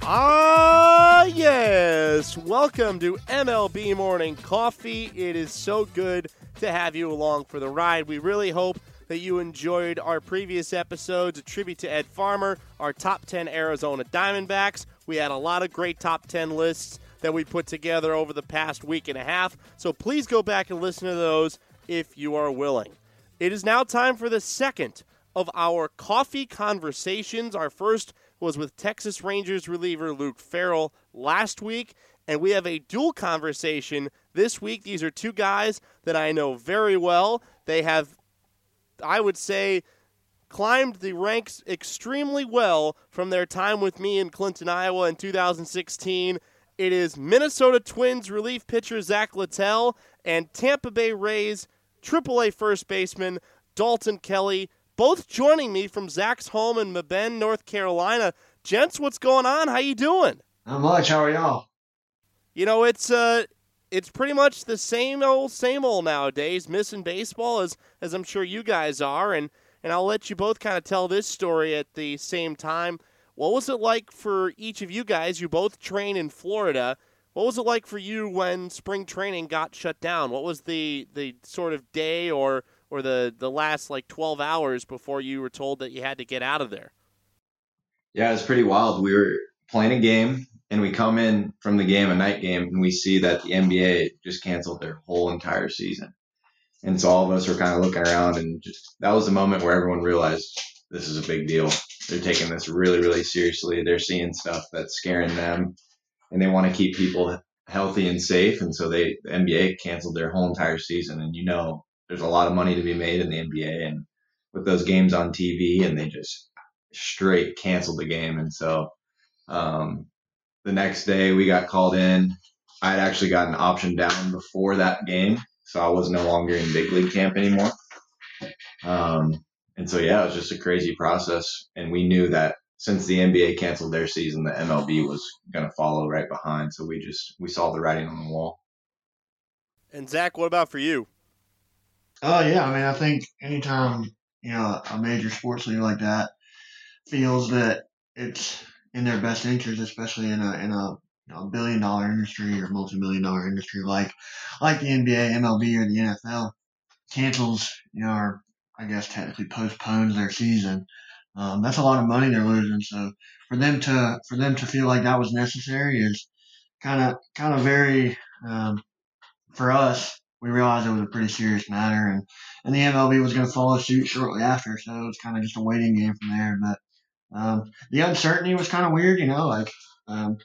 Ah, yes. Welcome to MLB Morning Coffee. It is so good to have you along for the ride. We really hope that you enjoyed our previous episodes, a tribute to Ed Farmer, our top 10 Arizona Diamondbacks. We had a lot of great top 10 lists that we put together over the past week and a half, so please go back and listen to those if you are willing. It is now time for the second of our coffee conversations. Our first was with Texas Rangers reliever Luke Farrell last week, and we have a dual conversation this week. These are two guys that I know very well. They have, I would say, climbed the ranks extremely well from their time with me in Clinton, Iowa in 2016. It is Minnesota Twins relief pitcher Zack Littell and Tampa Bay Rays AAA first baseman Dalton Kelly both joining me from Zack's home in Mebane, North Carolina. Gents, what's going on? How you doing? Not much. How are y'all? You know, it's uh it's pretty much the same old, same old nowadays. Missing baseball, as as I'm sure you guys are, and and I'll let you both kind of tell this story at the same time. What was it like for each of you guys? You both train in Florida. What was it like for you when spring training got shut down? What was the the sort of day or or the the last like 12 hours before you were told that you had to get out of there? Yeah, it's pretty wild. We were playing a game and we come in from the game, a night game, and we see that the NBA just canceled their whole entire season. And so all of us were kind of looking around, and just that was the moment where everyone realized this is a big deal. They're taking this really, really seriously. They're seeing stuff that's scaring them, and they want to keep people healthy and safe. And so they, the NBA canceled their whole entire season. And you know, there's a lot of money to be made in the NBA, and with those games on TV, and they just straight canceled the game. And so um, the next day we got called in. I had actually gotten an option down before that game, so I was no longer in big league camp anymore. Um, and so yeah, it was just a crazy process, and we knew that since the NBA canceled their season, the MLB was going to follow right behind. So we just we saw the writing on the wall. And Zack, what about for you? Oh yeah, I mean, I think anytime you know a major sports league like that feels that it's in their best interest, especially in a in a you know, billion dollar industry or multi million dollar industry like like the NBA, MLB, or the NFL, cancels you know or I guess technically postpones their season. Um, that's a lot of money they're losing. So for them to for them to feel like that was necessary is kind of kind of very um, for us. We realized it was a pretty serious matter, and and the MLB was going to follow suit shortly after. So it was kind of just a waiting game from there. But um, the uncertainty was kind of weird, you know, like um,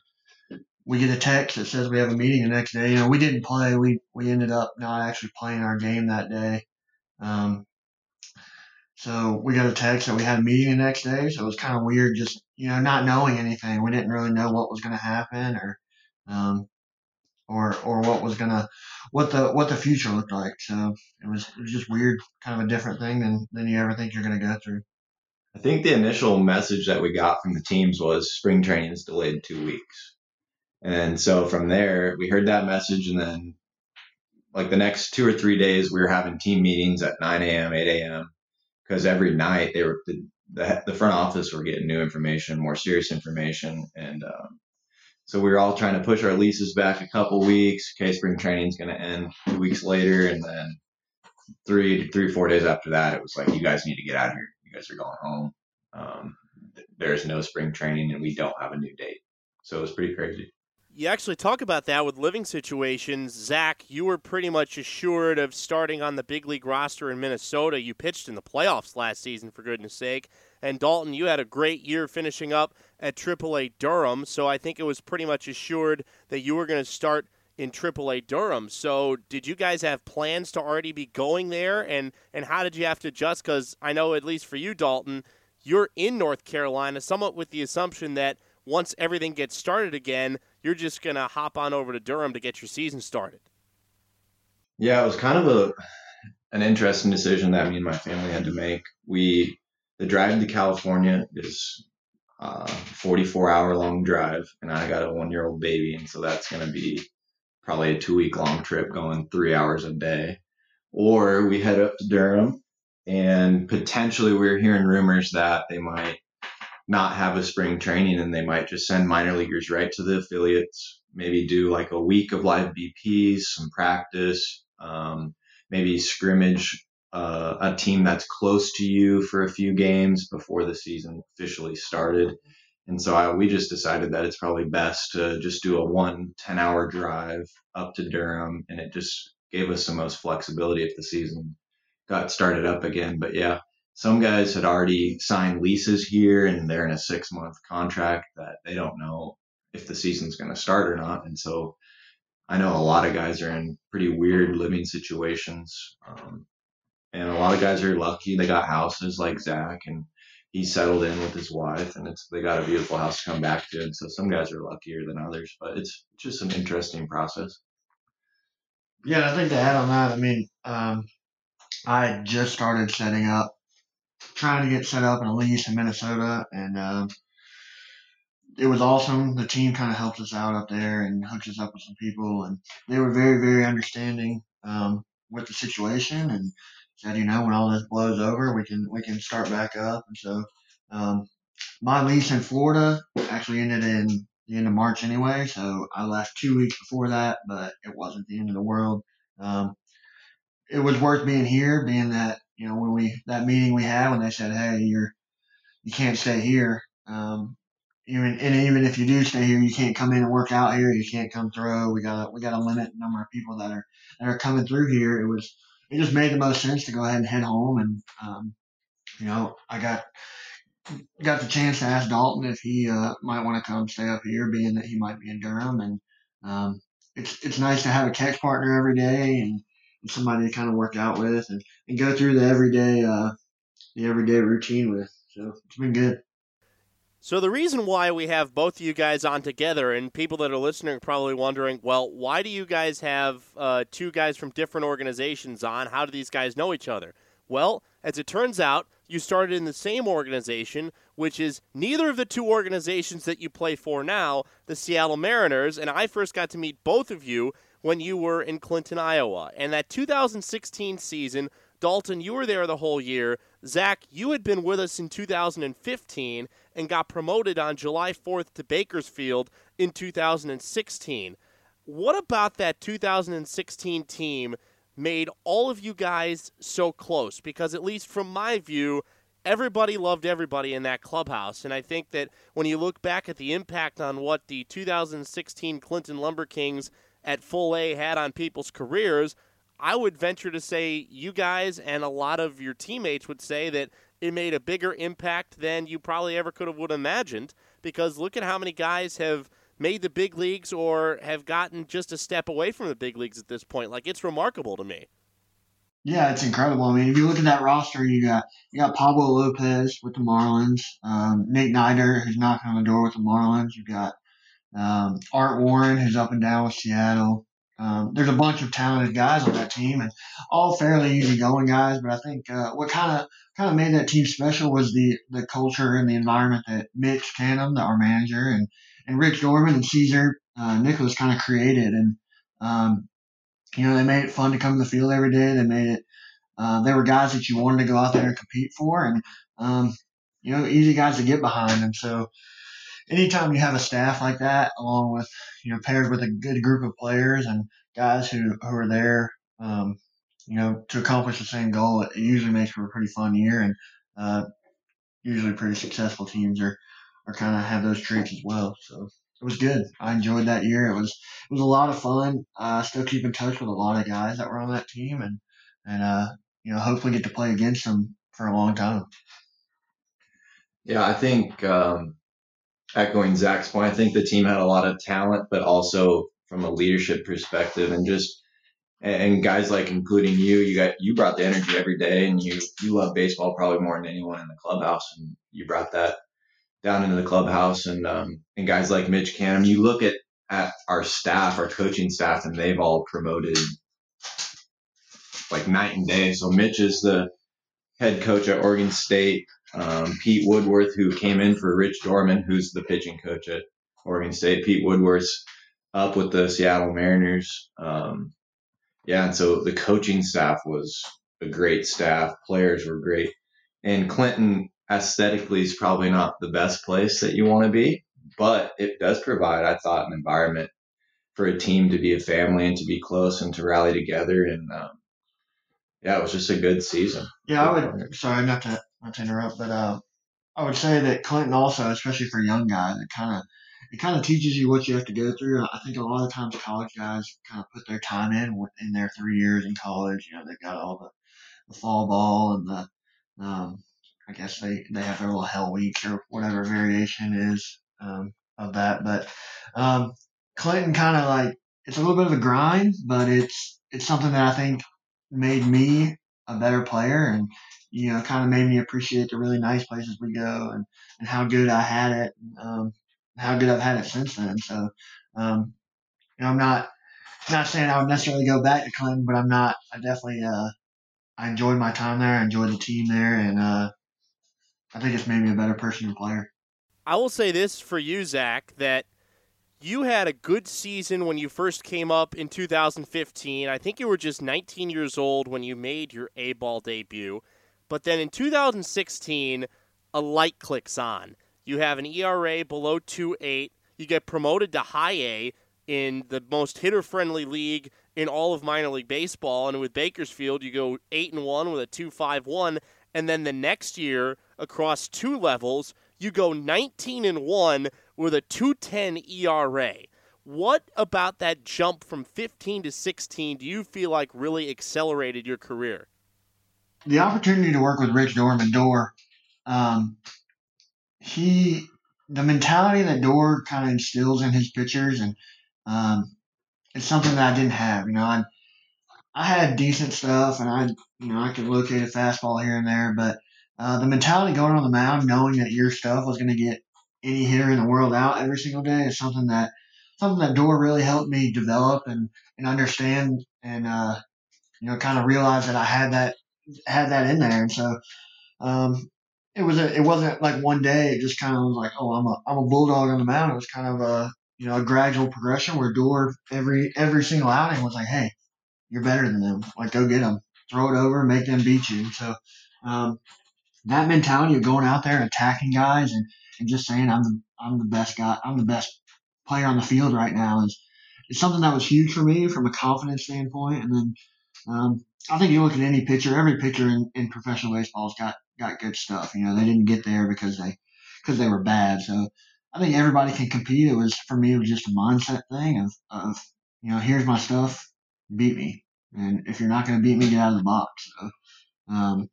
we get a text that says we have a meeting the next day. You know, we didn't play. We we ended up not actually playing our game that day. Um, so we got a text that we had a meeting the next day. So it was kind of weird, just you know, not knowing anything. We didn't really know what was going to happen, or um, or or what was gonna what the what the future looked like. So it was it was just weird, kind of a different thing than than you ever think you're to go through. I think the initial message that we got from the teams was spring training is delayed two weeks. And so from there, we heard that message. And then, like the next two or three days, we were having team meetings at 9 a.m., 8 a.m. Because every night they were the, the, the, front office were getting new information, more serious information. And um, so we were all trying to push our leases back a couple weeks. Okay, spring training is going to end two weeks later. And then three, three, four days after that, it was like, you guys need to get out of here You guys are going home. Um, there's no spring training and we don't have a new date. So it was pretty crazy. You actually talk about that with living situations. Zack, you were pretty much assured of starting on the big league roster in Minnesota. You pitched in the playoffs last season, for goodness sake. And Dalton, you had a great year finishing up at AAA Durham. So I think it was pretty much assured that you were going to start in AAA Durham. So, did you guys have plans to already be going there, and and how did you have to adjust? Because I know, at least for you, Dalton, you're in North Carolina, somewhat with the assumption that once everything gets started again, you're just gonna hop on over to Durham to get your season started. Yeah, it was kind of a an interesting decision that me and my family had to make. We the drive to California is uh, 44 hour long drive, and I got a one year old baby, and so that's going to be probably a two week long trip going three hours a day. Or we head up to Durham and potentially we're hearing rumors that they might not have a spring training and they might just send minor leaguers right to the affiliates, maybe do like a week of live BPs, some practice, um, maybe scrimmage uh, a team that's close to you for a few games before the season officially started. And so I, we just decided that it's probably best to just do a one 10 hour drive up to Durham. And it just gave us the most flexibility if the season got started up again. But yeah, some guys had already signed leases here and they're in a six month contract that they don't know if the season's going to start or not. And so I know a lot of guys are in pretty weird living situations. Um, and a lot of guys are lucky. They got houses like Zack and he settled in with his wife and it's they got a beautiful house to come back to and so some guys are luckier than others but it's just an interesting process yeah i think to add on that i mean um, i just started setting up trying to get set up in a lease in minnesota and um, it was awesome. The team kind of helped us out up there and hooked us up with some people, and they were very, very understanding um, with the situation and said, you know, when all this blows over, we can we can start back up. And so um, my lease in Florida actually ended in the end of March anyway, so I left two weeks before that, but it wasn't the end of the world. Um, it was worth being here, being that you know when we that meeting we had when they said, hey, you're you can't stay here. Um, even and even if you do stay here, you can't come in and work out here. You can't come through. We got we got to limit the number of people that are that are coming through here. It was it just made the most sense to go ahead and head home. And um, you know, I got got the chance to ask Dalton if he uh, might want to come stay up here, being that he might be in Durham. And um, it's it's nice to have a catch partner every day and, and somebody to kind of work out with and, and go through the everyday uh, the everyday routine with. So it's been good. So the reason why we have both of you guys on together, and people that are listening are probably wondering, well, why do you guys have uh, two guys from different organizations on? How do these guys know each other? Well, as it turns out, you started in the same organization, which is neither of the two organizations that you play for now, the Seattle Mariners, and I first got to meet both of you when you were in Clinton, Iowa. And that 2016 season, Dalton, you were there the whole year. Zack, you had been with us in 2015 and got promoted on July 4th to Bakersfield in 2016. What about that 2016 team made all of you guys so close? Because, at least from my view, everybody loved everybody in that clubhouse. And I think that when you look back at the impact on what the 2016 Clinton Lumber Kings at full A had on people's careers, I would venture to say you guys and a lot of your teammates would say that it made a bigger impact than you probably ever could have would imagined because look at how many guys have made the big leagues or have gotten just a step away from the big leagues at this point. Like it's remarkable to me. Yeah, it's incredible. I mean, if you look at that roster, you got you got Pablo Lopez with the Marlins, um, Nate Neidert who's knocking on the door with the Marlins. You've got um, Art Warren who's up and down with Seattle. Um, there's a bunch of talented guys on that team, and all fairly easygoing guys. But I think uh, what kind of kind of made that team special was the the culture and the environment that Mitch Canham, our manager, and and Rich Dorman and Cesar uh, Nicolas kind of created. And um, you know, they made it fun to come to the field every day. They made it. Uh, they were guys that you wanted to go out there and compete for, and um, you know, easy guys to get behind. And so anytime you have a staff like that, along with you know paired with a good group of players and guys who who are there, um, you know, to accomplish the same goal, it, usually makes for a pretty fun year, and uh, usually pretty successful teams are are kind of have those traits as well. So it was good. I enjoyed that year. It was it was a lot of fun. I uh, still keep in touch with a lot of guys that were on that team, and and uh, you know, hopefully get to play against them for a long time. Yeah, I think um, echoing Zack's point, I think the team had a lot of talent, but also from a leadership perspective and just and guys like including you, you got you brought the energy every day, and you you love baseball probably more than anyone in the clubhouse, and you brought that down into the clubhouse, and um, and guys like Mitch Canham, you look at at our staff, our coaching staff, and they've all promoted like night and day. So Mitch is the head coach at Oregon State um, Pete Woodworth, who came in for Rich Dorman, who's the pitching coach at Oregon State. Pete Woodworth's up with the Seattle Mariners. Um, yeah, and so the coaching staff was a great staff. Players were great. And Clinton aesthetically is probably not the best place that you want to be, but it does provide, I thought, an environment for a team to be a family and to be close and to rally together. And um, yeah, it was just a good season. Yeah, I would. Sorry, not to not to interrupt, but uh, I would say that Clinton also, especially for young guys, it kind of it kind of teaches you what you have to go through. I think a lot of times college guys kind of put their time in in their three years in college. You know, they've got all the, the fall ball and the um, I guess they they have their little hell week or whatever variation is um, of that. But um, Clinton kind of like it's a little bit of a grind, but it's it's something that I think made me a better player and you know kind of made me appreciate the really nice places we go and, and how good I had it and um, how good I've had it since then. So um, you know I'm not not saying I would necessarily go back to Clinton, but I'm not. I definitely uh, I enjoyed my time there. I enjoyed the team there, and uh, I think it's made me a better person and player. I will say this for you, Zack, that you had a good season when you first came up in 2015. I think you were just 19 years old when you made your A ball debut. But then in 2016, a light clicks on. You have an ERA below 2.8. You get promoted to high A in the most hitter friendly league in all of minor league baseball. And with Bakersfield, you go 8 and 1 with a 2.51. And then the next year, across two levels, you go 19 and 1 with a 210 ERA. What about that jump from 15 to 16 do you feel like really accelerated your career? The opportunity to work with Rich Dorman, Door, um, he, the mentality that Door kind of instills in his pitchers, and um, it's something that I didn't have. You know, I, I had decent stuff, and I, you know, I could locate a fastball here and there, but uh, the mentality going on the mound, knowing that your stuff was going to get any hitter in the world out every single day, is something that something that Door really helped me develop and and understand, and uh, you know, kind of realize that I had that had that in there, and so um, it was a, it wasn't like one day. It just kind of was like, oh, I'm a I'm a bulldog on the mound. It was kind of a you know a gradual progression where Door every every single outing was like, hey, you're better than them. Like go get them, throw it over, make them beat you. So um, that mentality of going out there and attacking guys and, and just saying I'm the I'm the best guy, I'm the best player on the field right now is is something that was huge for me from a confidence standpoint. And then um, I think you look at any pitcher, every pitcher in, in professional baseball's got got good stuff. You know, they didn't get there because they because they were bad. So I think everybody can compete. It was for me, it was just a mindset thing of of you know, here's my stuff, beat me, and if you're not going to beat me, get out of the box. So, um,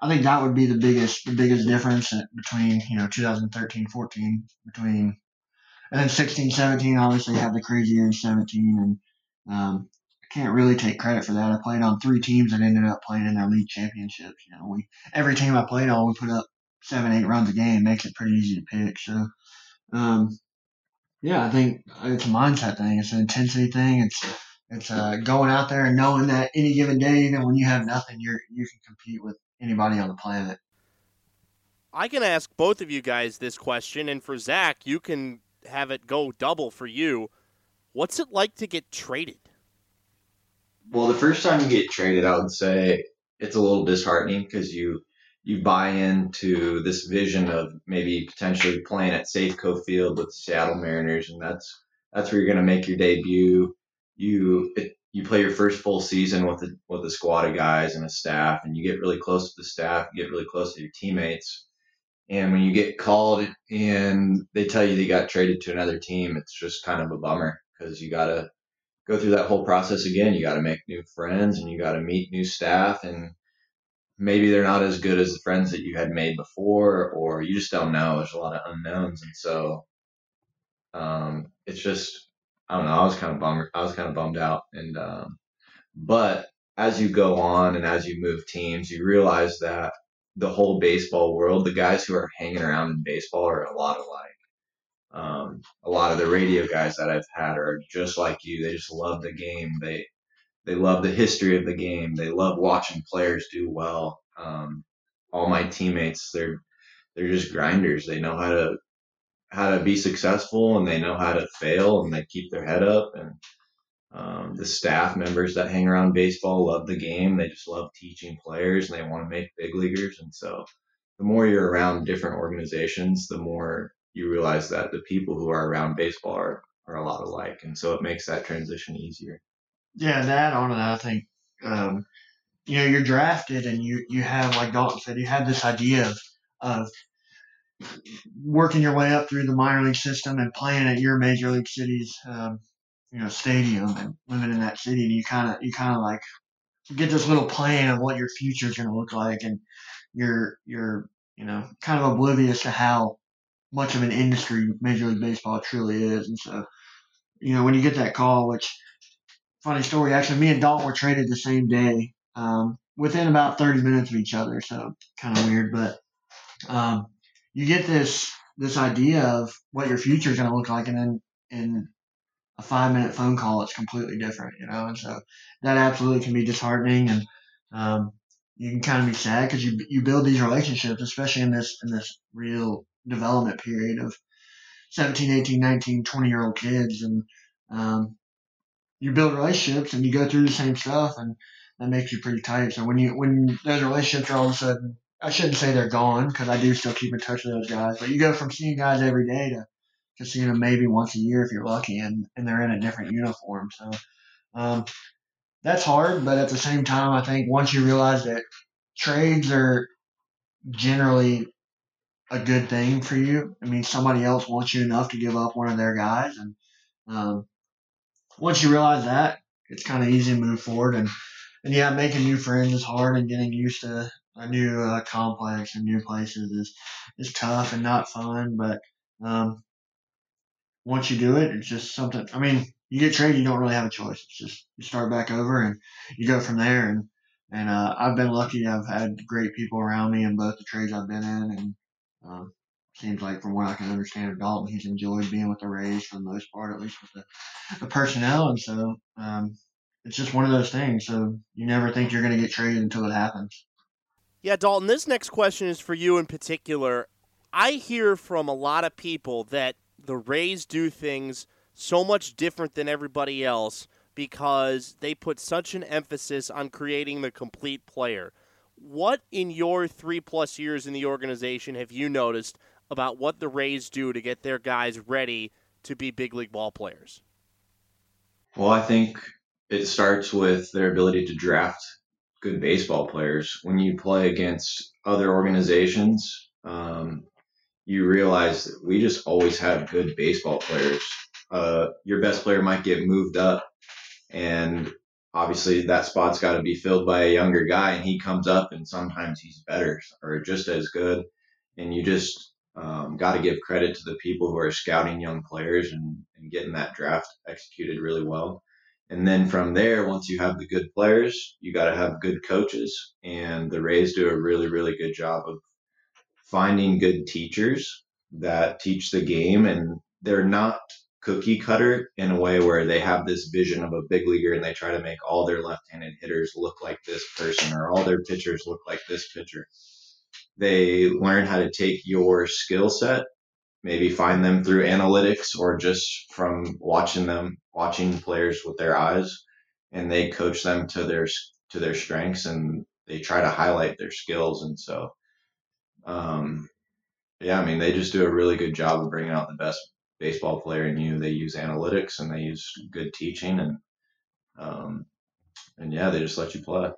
I think that would be the biggest the biggest difference between you know 2013 14 between and then 16 17 obviously had the crazy year in 17 and um, I can't really take credit for that. I played on three teams and ended up playing in their league championships. You know, we every team I played on we put up seven eight runs a game makes it pretty easy to pick. So um, yeah, I think it's a mindset thing. It's an intensity thing. It's it's uh, going out there and knowing that any given day, even when you have nothing, you're you can compete with anybody on the planet. I can ask both of you guys this question, and for Zack, you can have it go double for you. What's it like to get traded? Well, the first time you get traded, I would say it's a little disheartening because you you buy into this vision of maybe potentially playing at Safeco Field with the Seattle Mariners, and that's that's where you're going to make your debut. You it, you play your first full season with the, with a squad of guys and a staff, and you get really close to the staff, you get really close to your teammates. And when you get called and they tell you they got traded to another team, it's just kind of a bummer because you got to go through that whole process again. You got to make new friends and you got to meet new staff, and maybe they're not as good as the friends that you had made before, or you just don't know. There's a lot of unknowns, and so um, it's just I don't know. I was kind of bummed. I was kind of bummed out, and um, but as you go on and as you move teams, you realize that the whole baseball world, the guys who are hanging around in baseball are a lot alike. Um, a lot of the radio guys that I've had are just like you. They just love the game. They they love the history of the game. They love watching players do well. Um, all my teammates, they're they're just grinders. They know how to how to be successful and they know how to fail and they keep their head up and um, the staff members that hang around baseball love the game. They just love teaching players and they want to make big leaguers and so the more you're around different organizations the more you realize that the people who are around baseball are, are a lot alike and so it makes that transition easier. Yeah that on that i think um, you know you're drafted and you you have like dalton said you have this idea of of working your way up through the minor league system and playing at your major league city's um, you know stadium and living in that city and you kind of you kind of like get this little plan of what your future is going to look like and you're you're you know kind of oblivious to how much of an industry major league baseball truly is and so you know when you get that call which funny story actually me and dalton were traded the same day um, within about 30 minutes of each other so kind of weird but um, you get this this idea of what your future is going to look like, and then in a five minute phone call, it's completely different, you know. And so that absolutely can be disheartening, and um, you can kind of be sad because you you build these relationships, especially in this in this real development period of 17, 18, 19, 20 year old kids. And um, you build relationships and you go through the same stuff and that makes you pretty tight. So when you when those relationships are all of a sudden, I shouldn't say they're gone because I do still keep in touch with those guys, but you go from seeing guys every day to to seeing them maybe once a year if you're lucky, and and they're in a different uniform. So um, that's hard, but at the same time, I think once you realize that trades are generally a good thing for you. I mean, somebody else wants you enough to give up one of their guys, and um, once you realize that, it's kind of easy to move forward. And and yeah, making new friends is hard, and getting used to a new uh, complex and new places is is tough and not fun. But um, once you do it, it's just something. I mean, you get traded, you don't really have a choice. It's just you start back over and you go from there. And and uh, I've been lucky. I've had great people around me in both the trades I've been in, and um, seems like from what I can understand of Dalton, he's enjoyed being with the Rays for the most part, at least with the, the personnel. And so um, it's just one of those things. So you never think you're going to get traded until it happens. Yeah, Dalton, this next question is for you in particular. I hear from a lot of people that the Rays do things so much different than everybody else because they put such an emphasis on creating the complete player. What in your three plus years in the organization have you noticed about what the Rays do to get their guys ready to be big league ball players? Well, I think it starts with their ability to draft good baseball players. When you play against other organizations, um, you realize that we just always have good baseball players. Uh, your best player might get moved up, and obviously that spot's got to be filled by a younger guy, and he comes up, and sometimes he's better or just as good. And you just um, got to give credit to the people who are scouting young players and, and getting that draft executed really well. And then from there, once you have the good players, you got to have good coaches. And the Rays do a really, really good job of finding good teachers that teach the game. And they're not cookie cutter in a way where they have this vision of a big leaguer and they try to make all their left handed hitters look like this person or all their pitchers look like this pitcher. They learn how to take your skill set maybe find them through analytics or just from watching them watching players with their eyes. And they coach them to their to their strengths and they try to highlight their skills. And so um, yeah i mean they just do a really good job of bringing out the best baseball player in you. They use analytics and they use good teaching and um, and yeah they just let you play.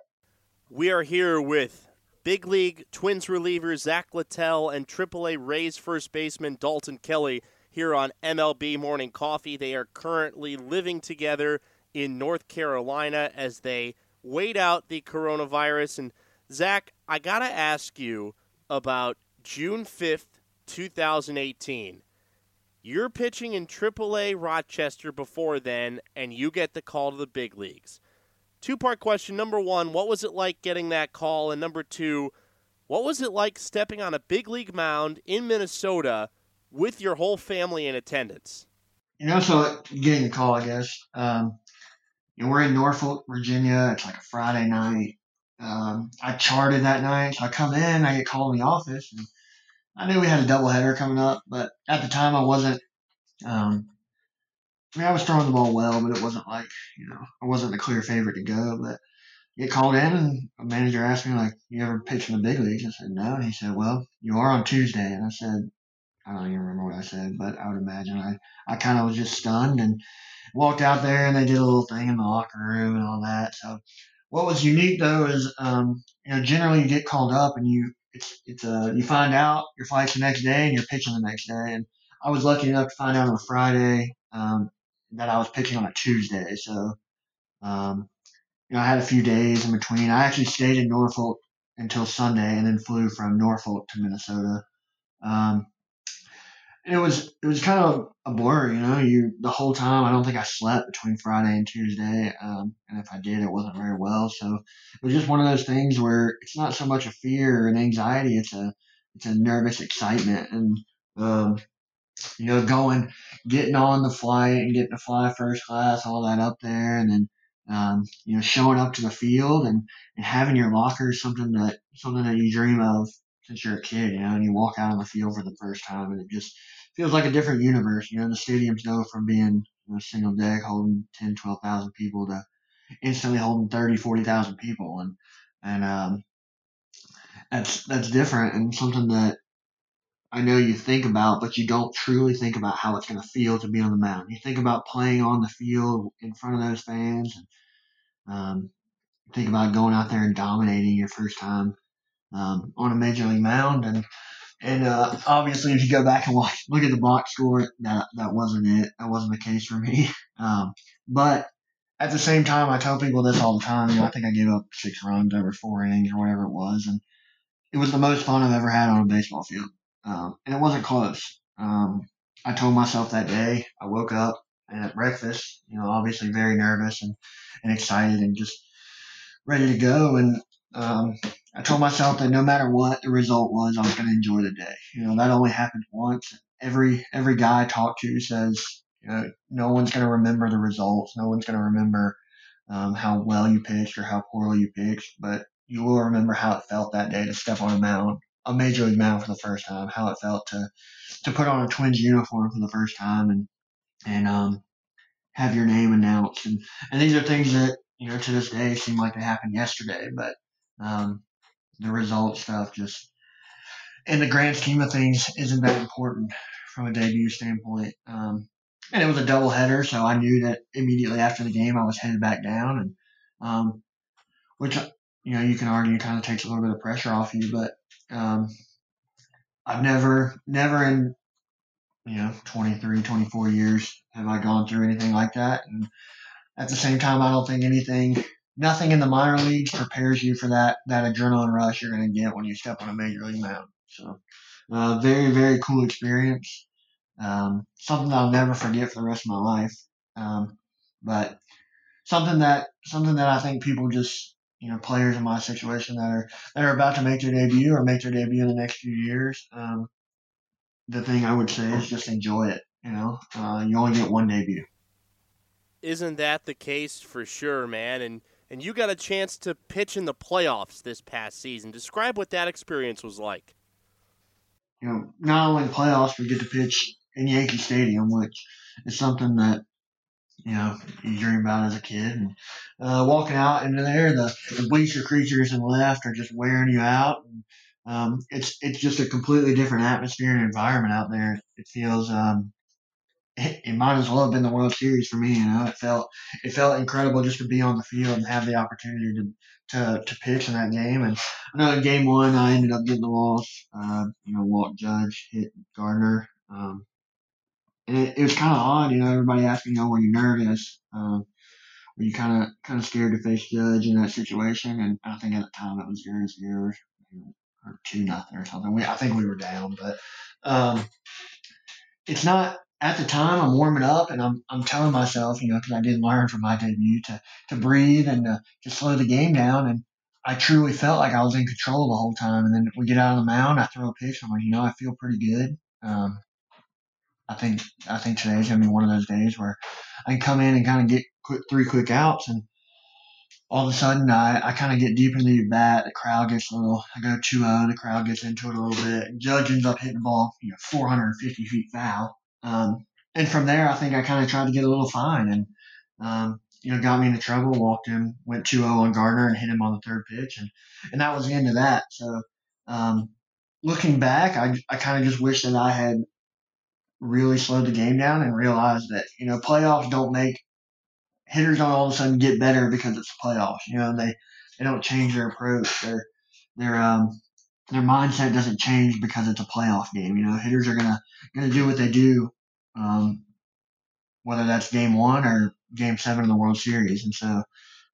We are here with Big League Twins reliever Zack Littell and AAA Rays first baseman Dalton Kelly here on MLB Morning Coffee. They are currently living together in North Carolina as they wait out the coronavirus. And Zack, I got to ask you about June 5th, 2018. You're pitching in AAA Rochester before then, and you get the call to the big leagues. Two part question. Number one, what was it like getting that call? And number two, what was it like stepping on a big league mound in Minnesota with your whole family in attendance? You know, so getting the call, I guess. Um, you know, we're in Norfolk, Virginia. It's like a Friday night. Um, I charted that night, so I come in, I get called in the office, and I knew we had a doubleheader coming up, but at the time I wasn't um, I I was throwing the ball well, but it wasn't like, you know, I wasn't the clear favorite to go. But get called in, and a manager asked me, like, you ever pitch in the big leagues? I said, no. And he said, well, you are on Tuesday. And I said, I don't even remember what I said, but I would imagine I, I kind of was just stunned and walked out there, and they did a little thing in the locker room and all that. So what was unique, though, is, um, you know, generally you get called up and you, it's, it's, uh, you find out your flight's the next day and you're pitching the next day. And I was lucky enough to find out on a Friday. Um, that I was pitching on a Tuesday. So, um, you know, I had a few days in between. I actually stayed in Norfolk until Sunday and then flew from Norfolk to Minnesota. Um, and it was it was kind of a blur, you know. You the whole time I don't think I slept between Friday and Tuesday, um, and if I did, it wasn't very well. So it was just one of those things where it's not so much a fear or an anxiety; it's a it's a nervous excitement, and um, you know, going, getting on the flight and getting to fly first class, all that up there, and then, um, you know, showing up to the field and, and having your locker something that something that you dream of since you're a kid, you know, and you walk out on the field for the first time, and it just feels like a different universe. You know, the stadiums go from being you know, single deck holding 10, 12,000 people to instantly holding 30, 40,000 people, and and um, that's that's different and something that I know you think about, but you don't truly think about how it's going to feel to be on the mound. You think about playing on the field in front of those fans, and um, think about going out there and dominating your first time um, on a major league mound. And and uh, obviously, if you go back and watch, look at the box score, that that wasn't it. That wasn't the case for me. Um, but at the same time, I tell people this all the time. You know, I think I gave up six runs over four innings or whatever it was, and it was the most fun I've ever had on a baseball field. Um, and it wasn't close. Um, I told myself that day, I woke up and at breakfast, you know, obviously very nervous and, and excited and just ready to go. And um, I told myself that no matter what the result was, I was going to enjoy the day. You know, that only happened once. Every every guy I talk to says, you know, no one's going to remember the results. No one's going to remember um, how well you pitched or how poorly you pitched, but you will remember how it felt that day to step on a mound, a major league mound for the first time, how it felt to to put on a Twins uniform for the first time and and um, have your name announced. And and these are things that you know to this day seem like they happened yesterday, but um, the result stuff just in the grand scheme of things isn't that important from a debut standpoint. Um, and it was a doubleheader, so I knew that immediately after the game I was headed back down, and um, which you know you can argue kind of takes a little bit of pressure off you, but um, I've never, never in you know 23, 24 years have I gone through anything like that, and at the same time, I don't think anything, nothing in the minor leagues prepares you for that that adrenaline rush you're going to get when you step on a major league mound. So, uh, very, very cool experience. Um, something I'll never forget for the rest of my life. Um, but something that something that I think people just you know players in my situation that are that are about to make their debut or make their debut in the next few years. Um, the thing I would say is just enjoy it. You know, uh, you only get one debut. Isn't that the case for sure, man? And and you got a chance to pitch in the playoffs this past season. Describe what that experience was like. You know, not only the playoffs, we get to pitch in Yankee Stadium, which is something that you know you dream about as a kid. And uh, walking out into there, the, the bleacher creatures in left are just wearing you out. And, um, it's it's just a completely different atmosphere and environment out there. It feels um, it, it might as well have been the World Series for me. You know, it felt it felt incredible just to be on the field and have the opportunity to to, to pitch in that game. And I know in game one I ended up getting the loss. Uh, you know, Walt Judge hit Gardner. Um, and it, it was kind of odd, you know. Everybody asked me, you know, were you nervous? Um, were you kind of kind of scared to face Judge in that situation? And I think at the time it was zero zero or two nothing or something. We I think we were down, but um, it's not at the time. I'm warming up and I'm I'm telling myself, you know, because I did learn from my debut to to breathe and to, to slow the game down and. I truly felt like I was in control the whole time, and then we get out on the mound. I throw a pitch. I'm like, you know, I feel pretty good. Um, I think I think today's gonna be one of those days where I can come in and kind of get quick, three quick outs, and all of a sudden I, I kind of get deep into the bat. The crowd gets a little. I go 2-0. The crowd gets into it a little bit. Judge ends up hitting the ball, you know, 450 feet foul. Um, and from there, I think I kind of tried to get a little fine, and um, you know, got me into trouble. Walked him, went 2-0 on Gardner, and hit him on the third pitch, and and that was the end of that. So. Um, looking back, I, I kind of just wish that I had really slowed the game down and realized that you know playoffs don't make hitters don't all of a sudden get better because it's playoffs. You know they they don't change their approach. Their their um their mindset doesn't change because it's a playoff game. You know hitters are gonna gonna do what they do, um, whether that's game one or game seven of the World Series. And so.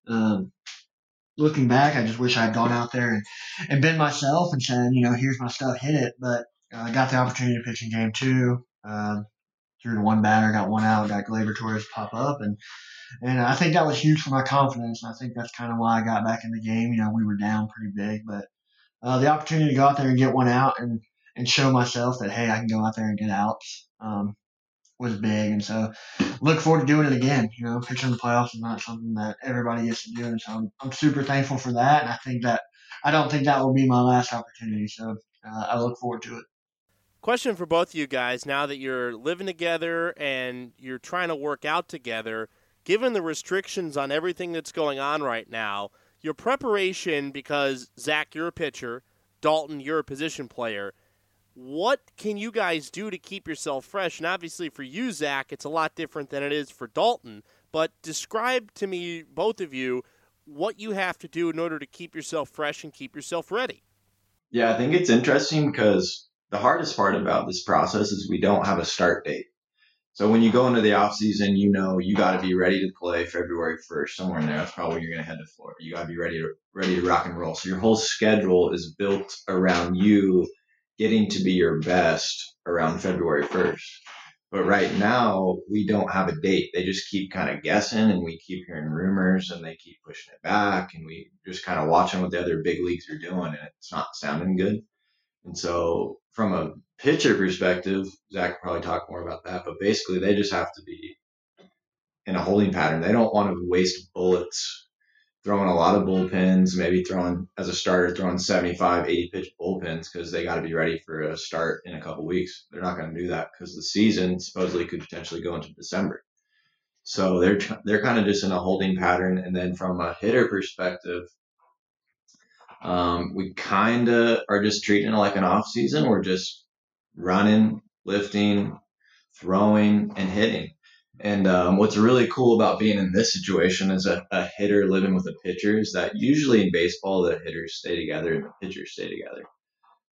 Um, looking back, I just wish I'd gone out there and, and been myself and said, you know, here's my stuff, hit it. But uh, I got the opportunity to pitch in game two. Um, threw to one batter, got one out, got Gleyber Torres pop up, and and I think that was huge for my confidence. And I think that's kind of why I got back in the game. You know, we were down pretty big, but uh, the opportunity to go out there and get one out and and show myself that hey, I can go out there and get outs um, was big. And so look forward to doing it again. You know, pitching the playoffs is not something that everybody gets to do, and so I'm, I'm super thankful for that. And I think that I don't think that will be my last opportunity. So uh, I look forward to it. Question for both of you guys now that you're living together and you're trying to work out together, given the restrictions on everything that's going on right now, your preparation, because Zack, you're a pitcher, Dalton, you're a position player. What can you guys do to keep yourself fresh? And obviously, for you, Zack, it's a lot different than it is for Dalton. But describe to me, both of you, what you have to do in order to keep yourself fresh and keep yourself ready. Yeah, I think it's interesting because the hardest part about this process is we don't have a start date. So when you go into the off season, you know you got to be ready to play February 1st, somewhere in there. That's probably when you're going to head to Florida. You got to be ready to ready to rock and roll. So your whole schedule is built around you getting to be your best around February 1st. But right now, we don't have a date. They just keep kind of guessing, and we keep hearing rumors, and they keep pushing it back, and we just kind of watching what the other big leagues are doing, and it's not sounding good. And so, from a pitcher perspective, Zack probably talk more about that, but basically, they just have to be in a holding pattern. They don't want to waste bullets throwing a lot of bullpens, maybe throwing as a starter, throwing 75, 80 pitch bullpens because they got to be ready for a start in a couple weeks. They're not going to do that because the season supposedly could potentially go into December. So they're they're kind of just in a holding pattern. And then from a hitter perspective, um, we kind of are just treating it like an off season. We're just running, lifting, throwing, and hitting. And um, what's really cool about being in this situation as a, a, hitter living with a pitcher is that usually in baseball, the hitters stay together and the pitchers stay together.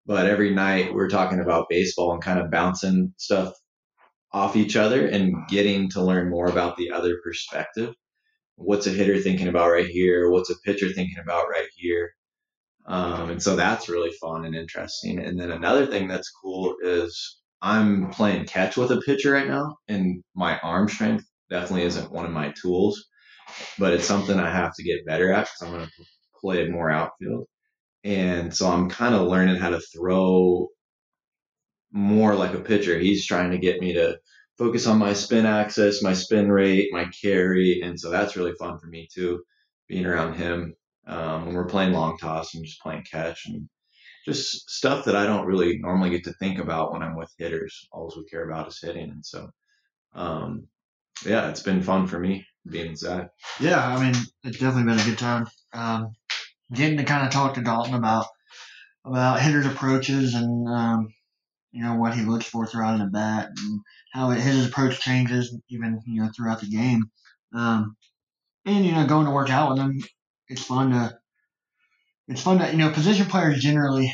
But every night we're talking about baseball and kind of bouncing stuff off each other and getting to learn more about the other perspective. What's a hitter thinking about right here? What's a pitcher thinking about right here? Um, and so that's really fun and interesting. And then another thing that's cool is I'm playing catch with a pitcher right now, and my arm strength definitely isn't one of my tools, but it's something I have to get better at because I'm going to play more outfield. And so I'm kind of learning how to throw more like a pitcher. He's trying to get me to focus on my spin axis, my spin rate, my carry. And so that's really fun for me too, being around him. Um, when we're playing long toss and just playing catch and just stuff that I don't really normally get to think about when I'm with hitters. All we care about is hitting. And so, um, yeah, it's been fun for me being Zack. Yeah, I mean, it's definitely been a good time. Um, getting to kind of talk to Dalton about about hitters' approaches and um, you know what he looks for throughout the bat and how his approach changes even you know throughout the game. Um, and you know, going to work out with him, it's fun to it's fun to you know position players generally.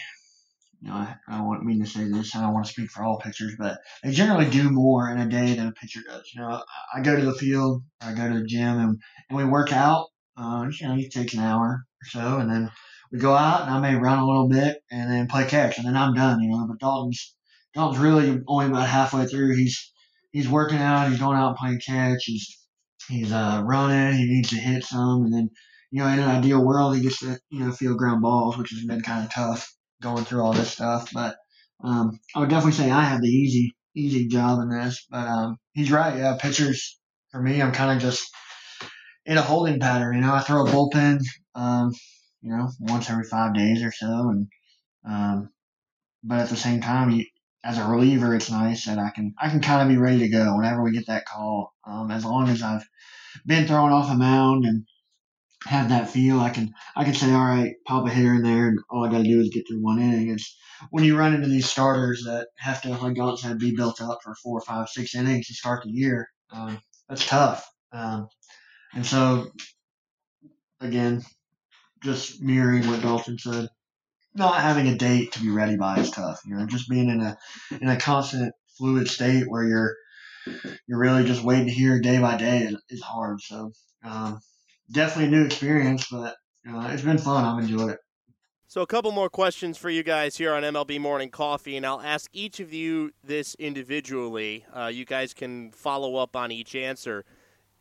You know, I, I don't mean to say this. I don't want to speak for all pitchers, but they generally do more in a day than a pitcher does. You know, I go to the field, I go to the gym, and, and we work out. Uh, you know, it takes an hour or so, and then we go out, and I may run a little bit, and then play catch, and then I'm done. You know, but Dalton's Dalton's really only about halfway through. He's he's working out, he's going out and playing catch, he's he's uh, running, he needs to hit some, and then you know, in an ideal world, he gets to, you know, field ground balls, which has been kind of tough going through all this stuff. But um, I would definitely say I have the easy, easy job in this. But um, he's right. Yeah, pitchers for me, I'm kind of just in a holding pattern. You know, I throw a bullpen, um, you know, once every five days or so, and um, but at the same time, you, as a reliever, it's nice that I can I can kind of be ready to go whenever we get that call. Um, as long as I've been thrown off a mound and have that feel. I can I can say, all right, pop a hitter in there, and all I got to do is get through one inning. It's when you run into these starters that have to, like Gaunt said, be built up for four, five, six innings to start the year. Um, that's tough. Um, and so, again, just mirroring what Dalton said, not having a date to be ready by is tough. You know, just being in a in a constant fluid state where you're you're really just waiting to hear day by day is, is hard. So. Um, definitely a new experience, but uh, it's been fun. I've enjoyed it. So, a couple more questions for you guys here on MLB Morning Coffee, and I'll ask each of you this individually. Uh, you guys can follow up on each answer.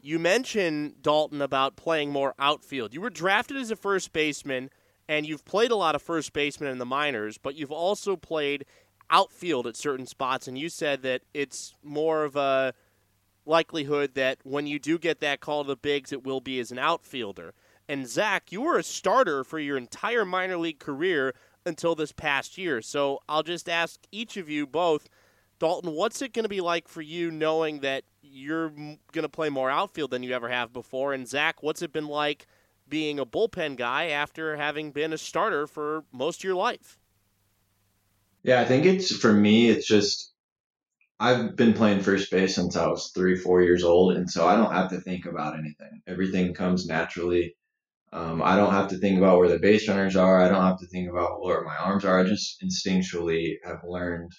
You mentioned, Dalton, about playing more outfield. You were drafted as a first baseman, and you've played a lot of first baseman in the minors, but you've also played outfield at certain spots, and you said that it's more of a likelihood that when you do get that call to the bigs, it will be as an outfielder. And Zack, you were a starter for your entire minor league career until this past year. So I'll just ask each of you both, Dalton, what's it going to be like for you knowing that you're going to play more outfield than you ever have before? And Zack, what's it been like being a bullpen guy after having been a starter for most of your life? Yeah, I think it's for me, it's just I've been playing first base since I was three, four years old, and so I don't have to think about anything. Everything comes naturally. Um, I don't have to think about where the base runners are. I don't have to think about where my arms are. I just instinctually have learned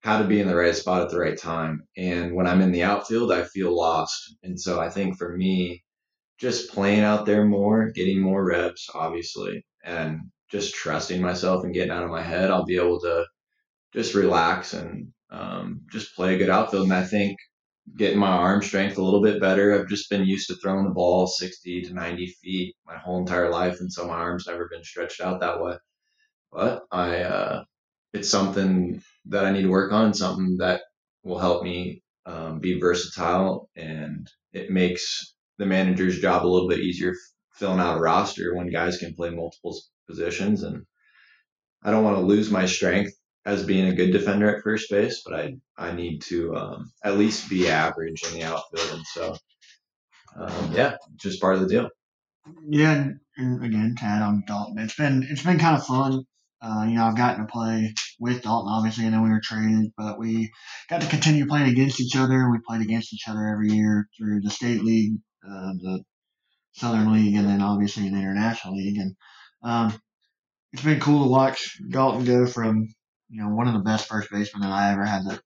how to be in the right spot at the right time. And when I'm in the outfield, I feel lost. And so I think for me, just playing out there more, getting more reps, obviously, and just trusting myself and getting out of my head, I'll be able to just relax and um, just play a good outfield. And I think getting my arm strength a little bit better. I've just been used to throwing the ball 60 to 90 feet my whole entire life, and so my arm's never been stretched out that way. But I, uh, it's something that I need to work on, something that will help me um, be versatile, and it makes the manager's job a little bit easier filling out a roster when guys can play multiple positions. And I don't want to lose my strength as being a good defender at first base, but I I need to um, at least be average in the outfield, and so um, yeah, just part of the deal. Yeah, and, and again, Tad on Dalton. It's been it's been kind of fun. Uh, you know, I've gotten to play with Dalton, obviously, and then we were traded, but we got to continue playing against each other. We played against each other every year through the state league, uh, the Southern League, and then obviously the International League. And um, it's been cool to watch Dalton go from you know, one of the best first basemen that I ever had the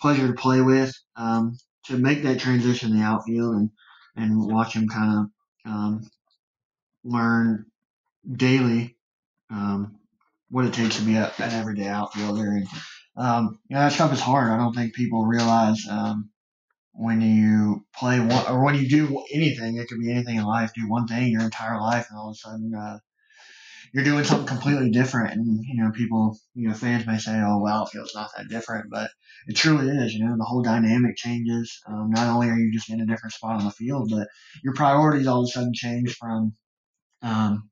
pleasure to play with. Um, to make that transition in the outfield and and watch him kind of um, learn daily um, what it takes to be a, an everyday outfielder. And um, you know that stuff is hard. I don't think people realize um, when you play one or when you do anything. It could be anything in life. Do one thing your entire life, and all of a sudden uh, you're doing something completely different. And, you know, people, you know, fans may say, oh, well, it feels not that different, but it truly is. You know, the whole dynamic changes. Um, not only are you just in a different spot on the field, but your priorities all of a sudden change from, um,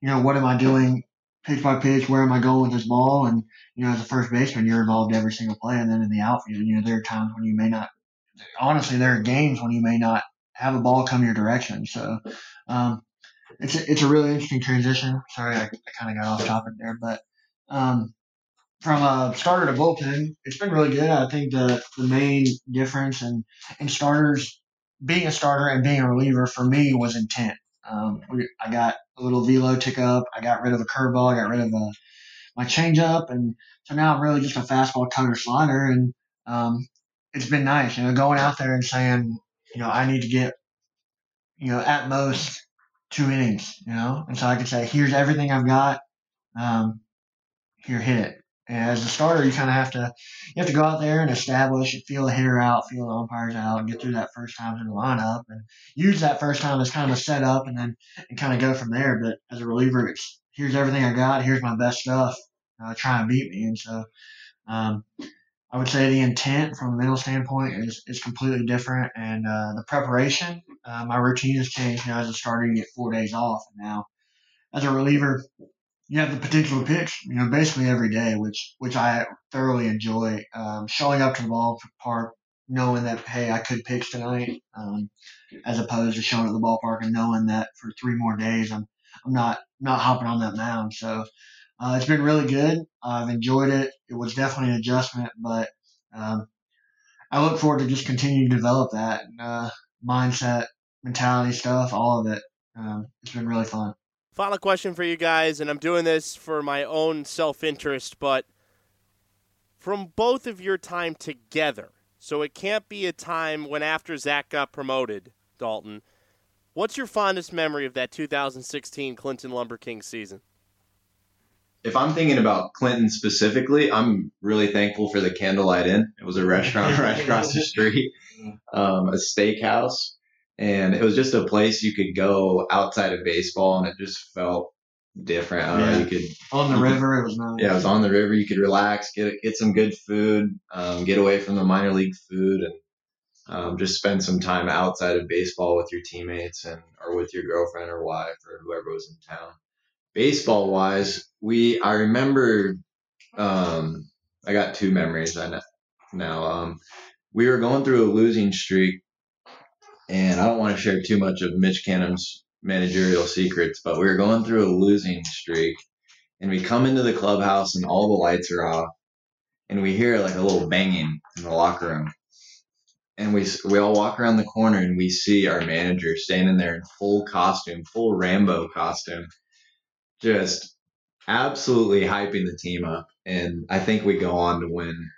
you know, what am I doing pitch by pitch? Where am I going with this ball? And, you know, as a first baseman, you're involved every single play. And then in the outfield, you know, there are times when you may not, honestly, there are games when you may not have a ball come your direction. So, um, it's a, it's a really interesting transition. Sorry, I, I kind of got off topic there, but um, from a starter to bullpen, it's been really good. I think the the main difference in in starters being a starter and being a reliever for me was intent. Um, we, I got a little velo tick up. I got rid of a curveball. I got rid of a, my changeup, and so now I'm really just a fastball cutter slider. And um, it's been nice, you know, going out there and saying, you know, I need to get, you know, at most two innings, you know, and so I could say, here's everything I've got. Um, here, hit it. And as a starter, you kind of have to you have to go out there and establish, and feel the hitter out, feel the umpires out, and get through that first time in the lineup, and use that first time as kind of a setup, and then and kind of go from there. But as a reliever, it's here's everything I got, here's my best stuff, uh, try and beat me. And so um, I would say the intent from a mental standpoint is, is completely different, and uh, the preparation. Uh, my routine has changed now as a starter. You get four days off, and now as a reliever, you have the potential to pitch. You know, basically every day, which which I thoroughly enjoy. Um, showing up to the ballpark, knowing that hey, I could pitch tonight, um, as opposed to showing up at the ballpark and knowing that for three more days I'm I'm not not hopping on that mound. So uh, it's been really good. I've enjoyed it. It was definitely an adjustment, but um, I look forward to just continuing to develop that uh, mindset, mentality stuff, all of it. Um, it's been really fun. Final question for you guys, and I'm doing this for my own self interest, but from both of your time together, so it can't be a time when after Zack got promoted, Dalton. What's your fondest memory of that 2016 Clinton Lumber Kings season? If I'm thinking about Clinton specifically, I'm really thankful for the Candlelight Inn. It was a restaurant right across the street, um, a steakhouse, and it was just a place you could go outside of baseball, and it just felt different. Uh, yeah. you could on the river. Could, it was nice. Yeah, it was on the river. You could relax, get get some good food, um, get away from the minor league food, and um, just spend some time outside of baseball with your teammates and or with your girlfriend or wife or whoever was in town. Baseball wise, we I remember um, I got two memories I know now. Um, we were going through a losing streak, and I don't want to share too much of Mitch Canham's managerial secrets, but we were going through a losing streak, and we come into the clubhouse and all the lights are off, and we hear like a little banging in the locker room. And we we all walk around the corner and we see our manager standing there in full costume, full Rambo costume, just absolutely hyping the team up. And I think we go on to win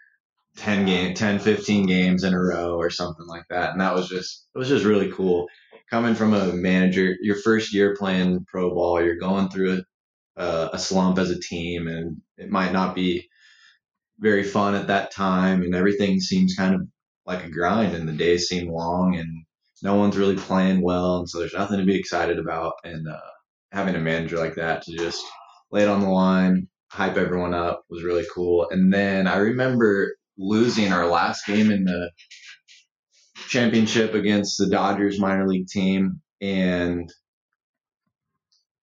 10 game 10 15 games in a row or something like that. And that was just it was just really cool. Coming from a manager your first year playing pro ball you're going through a, a slump as a team and it might not be very fun at that time and everything seems kind of like a grind and the days seem long and no one's really playing well and so there's nothing to be excited about. And uh, having a manager like that to just lay it on the line hype everyone up was really cool. And then i remember losing our last game in the championship against the Dodgers minor league team and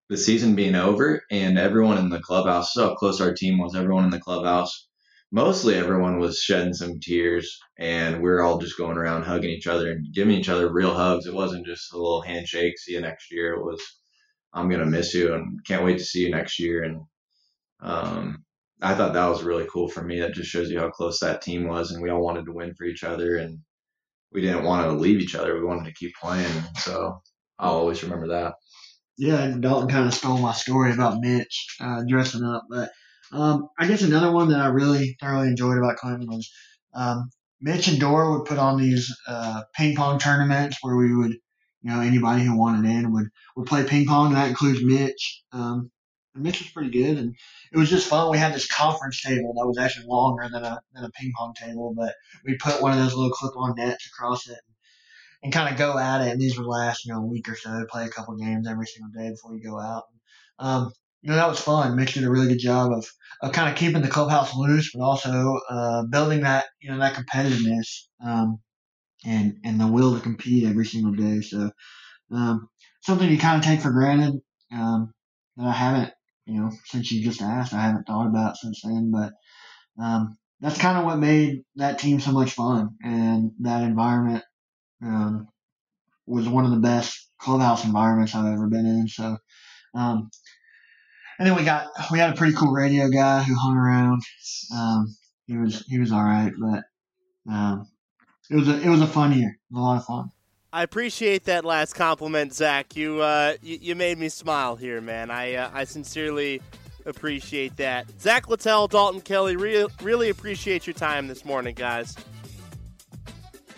the season being over and everyone in the clubhouse so close our team was everyone in the clubhouse mostly everyone was shedding some tears and we are all just going around hugging each other and giving each other real hugs. It wasn't just a little handshake see you next year. It was i'm gonna miss you and can't wait to see you next year and um, I thought that was really cool for me. That just shows you how close that team was, and we all wanted to win for each other, and we didn't want to leave each other. We wanted to keep playing. So I'll always remember that. Yeah, and Dalton kind of stole my story about Mitch uh, dressing up, but um, I guess another one that I really thoroughly enjoyed about Clinton was um, Mitch and Dora would put on these uh, ping pong tournaments where we would, you know, anybody who wanted in would would play ping pong. And that includes Mitch. Um, Mitch was pretty good, and it was just fun. We had this conference table that was actually longer than a than a ping pong table, but we put one of those little clip-on nets across it and, and kind of go at it. And these would last, you know, a week or so. Play a couple games every single day before you go out. Um, you know, that was fun. Mitch did a really good job of, of kind of keeping the clubhouse loose, but also uh, building that, you know, that competitiveness um, and and the will to compete every single day. So um, something you kind of take for granted um, that I haven't you know, since you just asked, I haven't thought about since then. But um, that's kind of what made that team so much fun, and that environment um, was one of the best clubhouse environments I've ever been in. So, um, and then we got we had a pretty cool radio guy who hung around. Um, he was he was all right, but it was a it was a fun year. It was a lot of fun. I appreciate that last compliment, Zack. You uh, you, you, made me smile here, man. I uh, I sincerely appreciate that. Zack Littell, Dalton Kelly, re- really appreciate your time this morning, guys.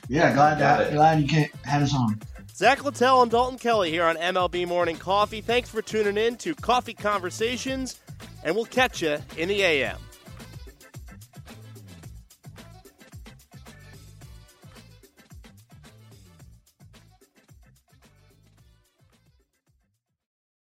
Yeah, glad that, glad you had us on. Zack Littell and Dalton Kelly here on MLB Morning Coffee. Thanks for tuning in to Coffee Conversations, and we'll catch you in the AM.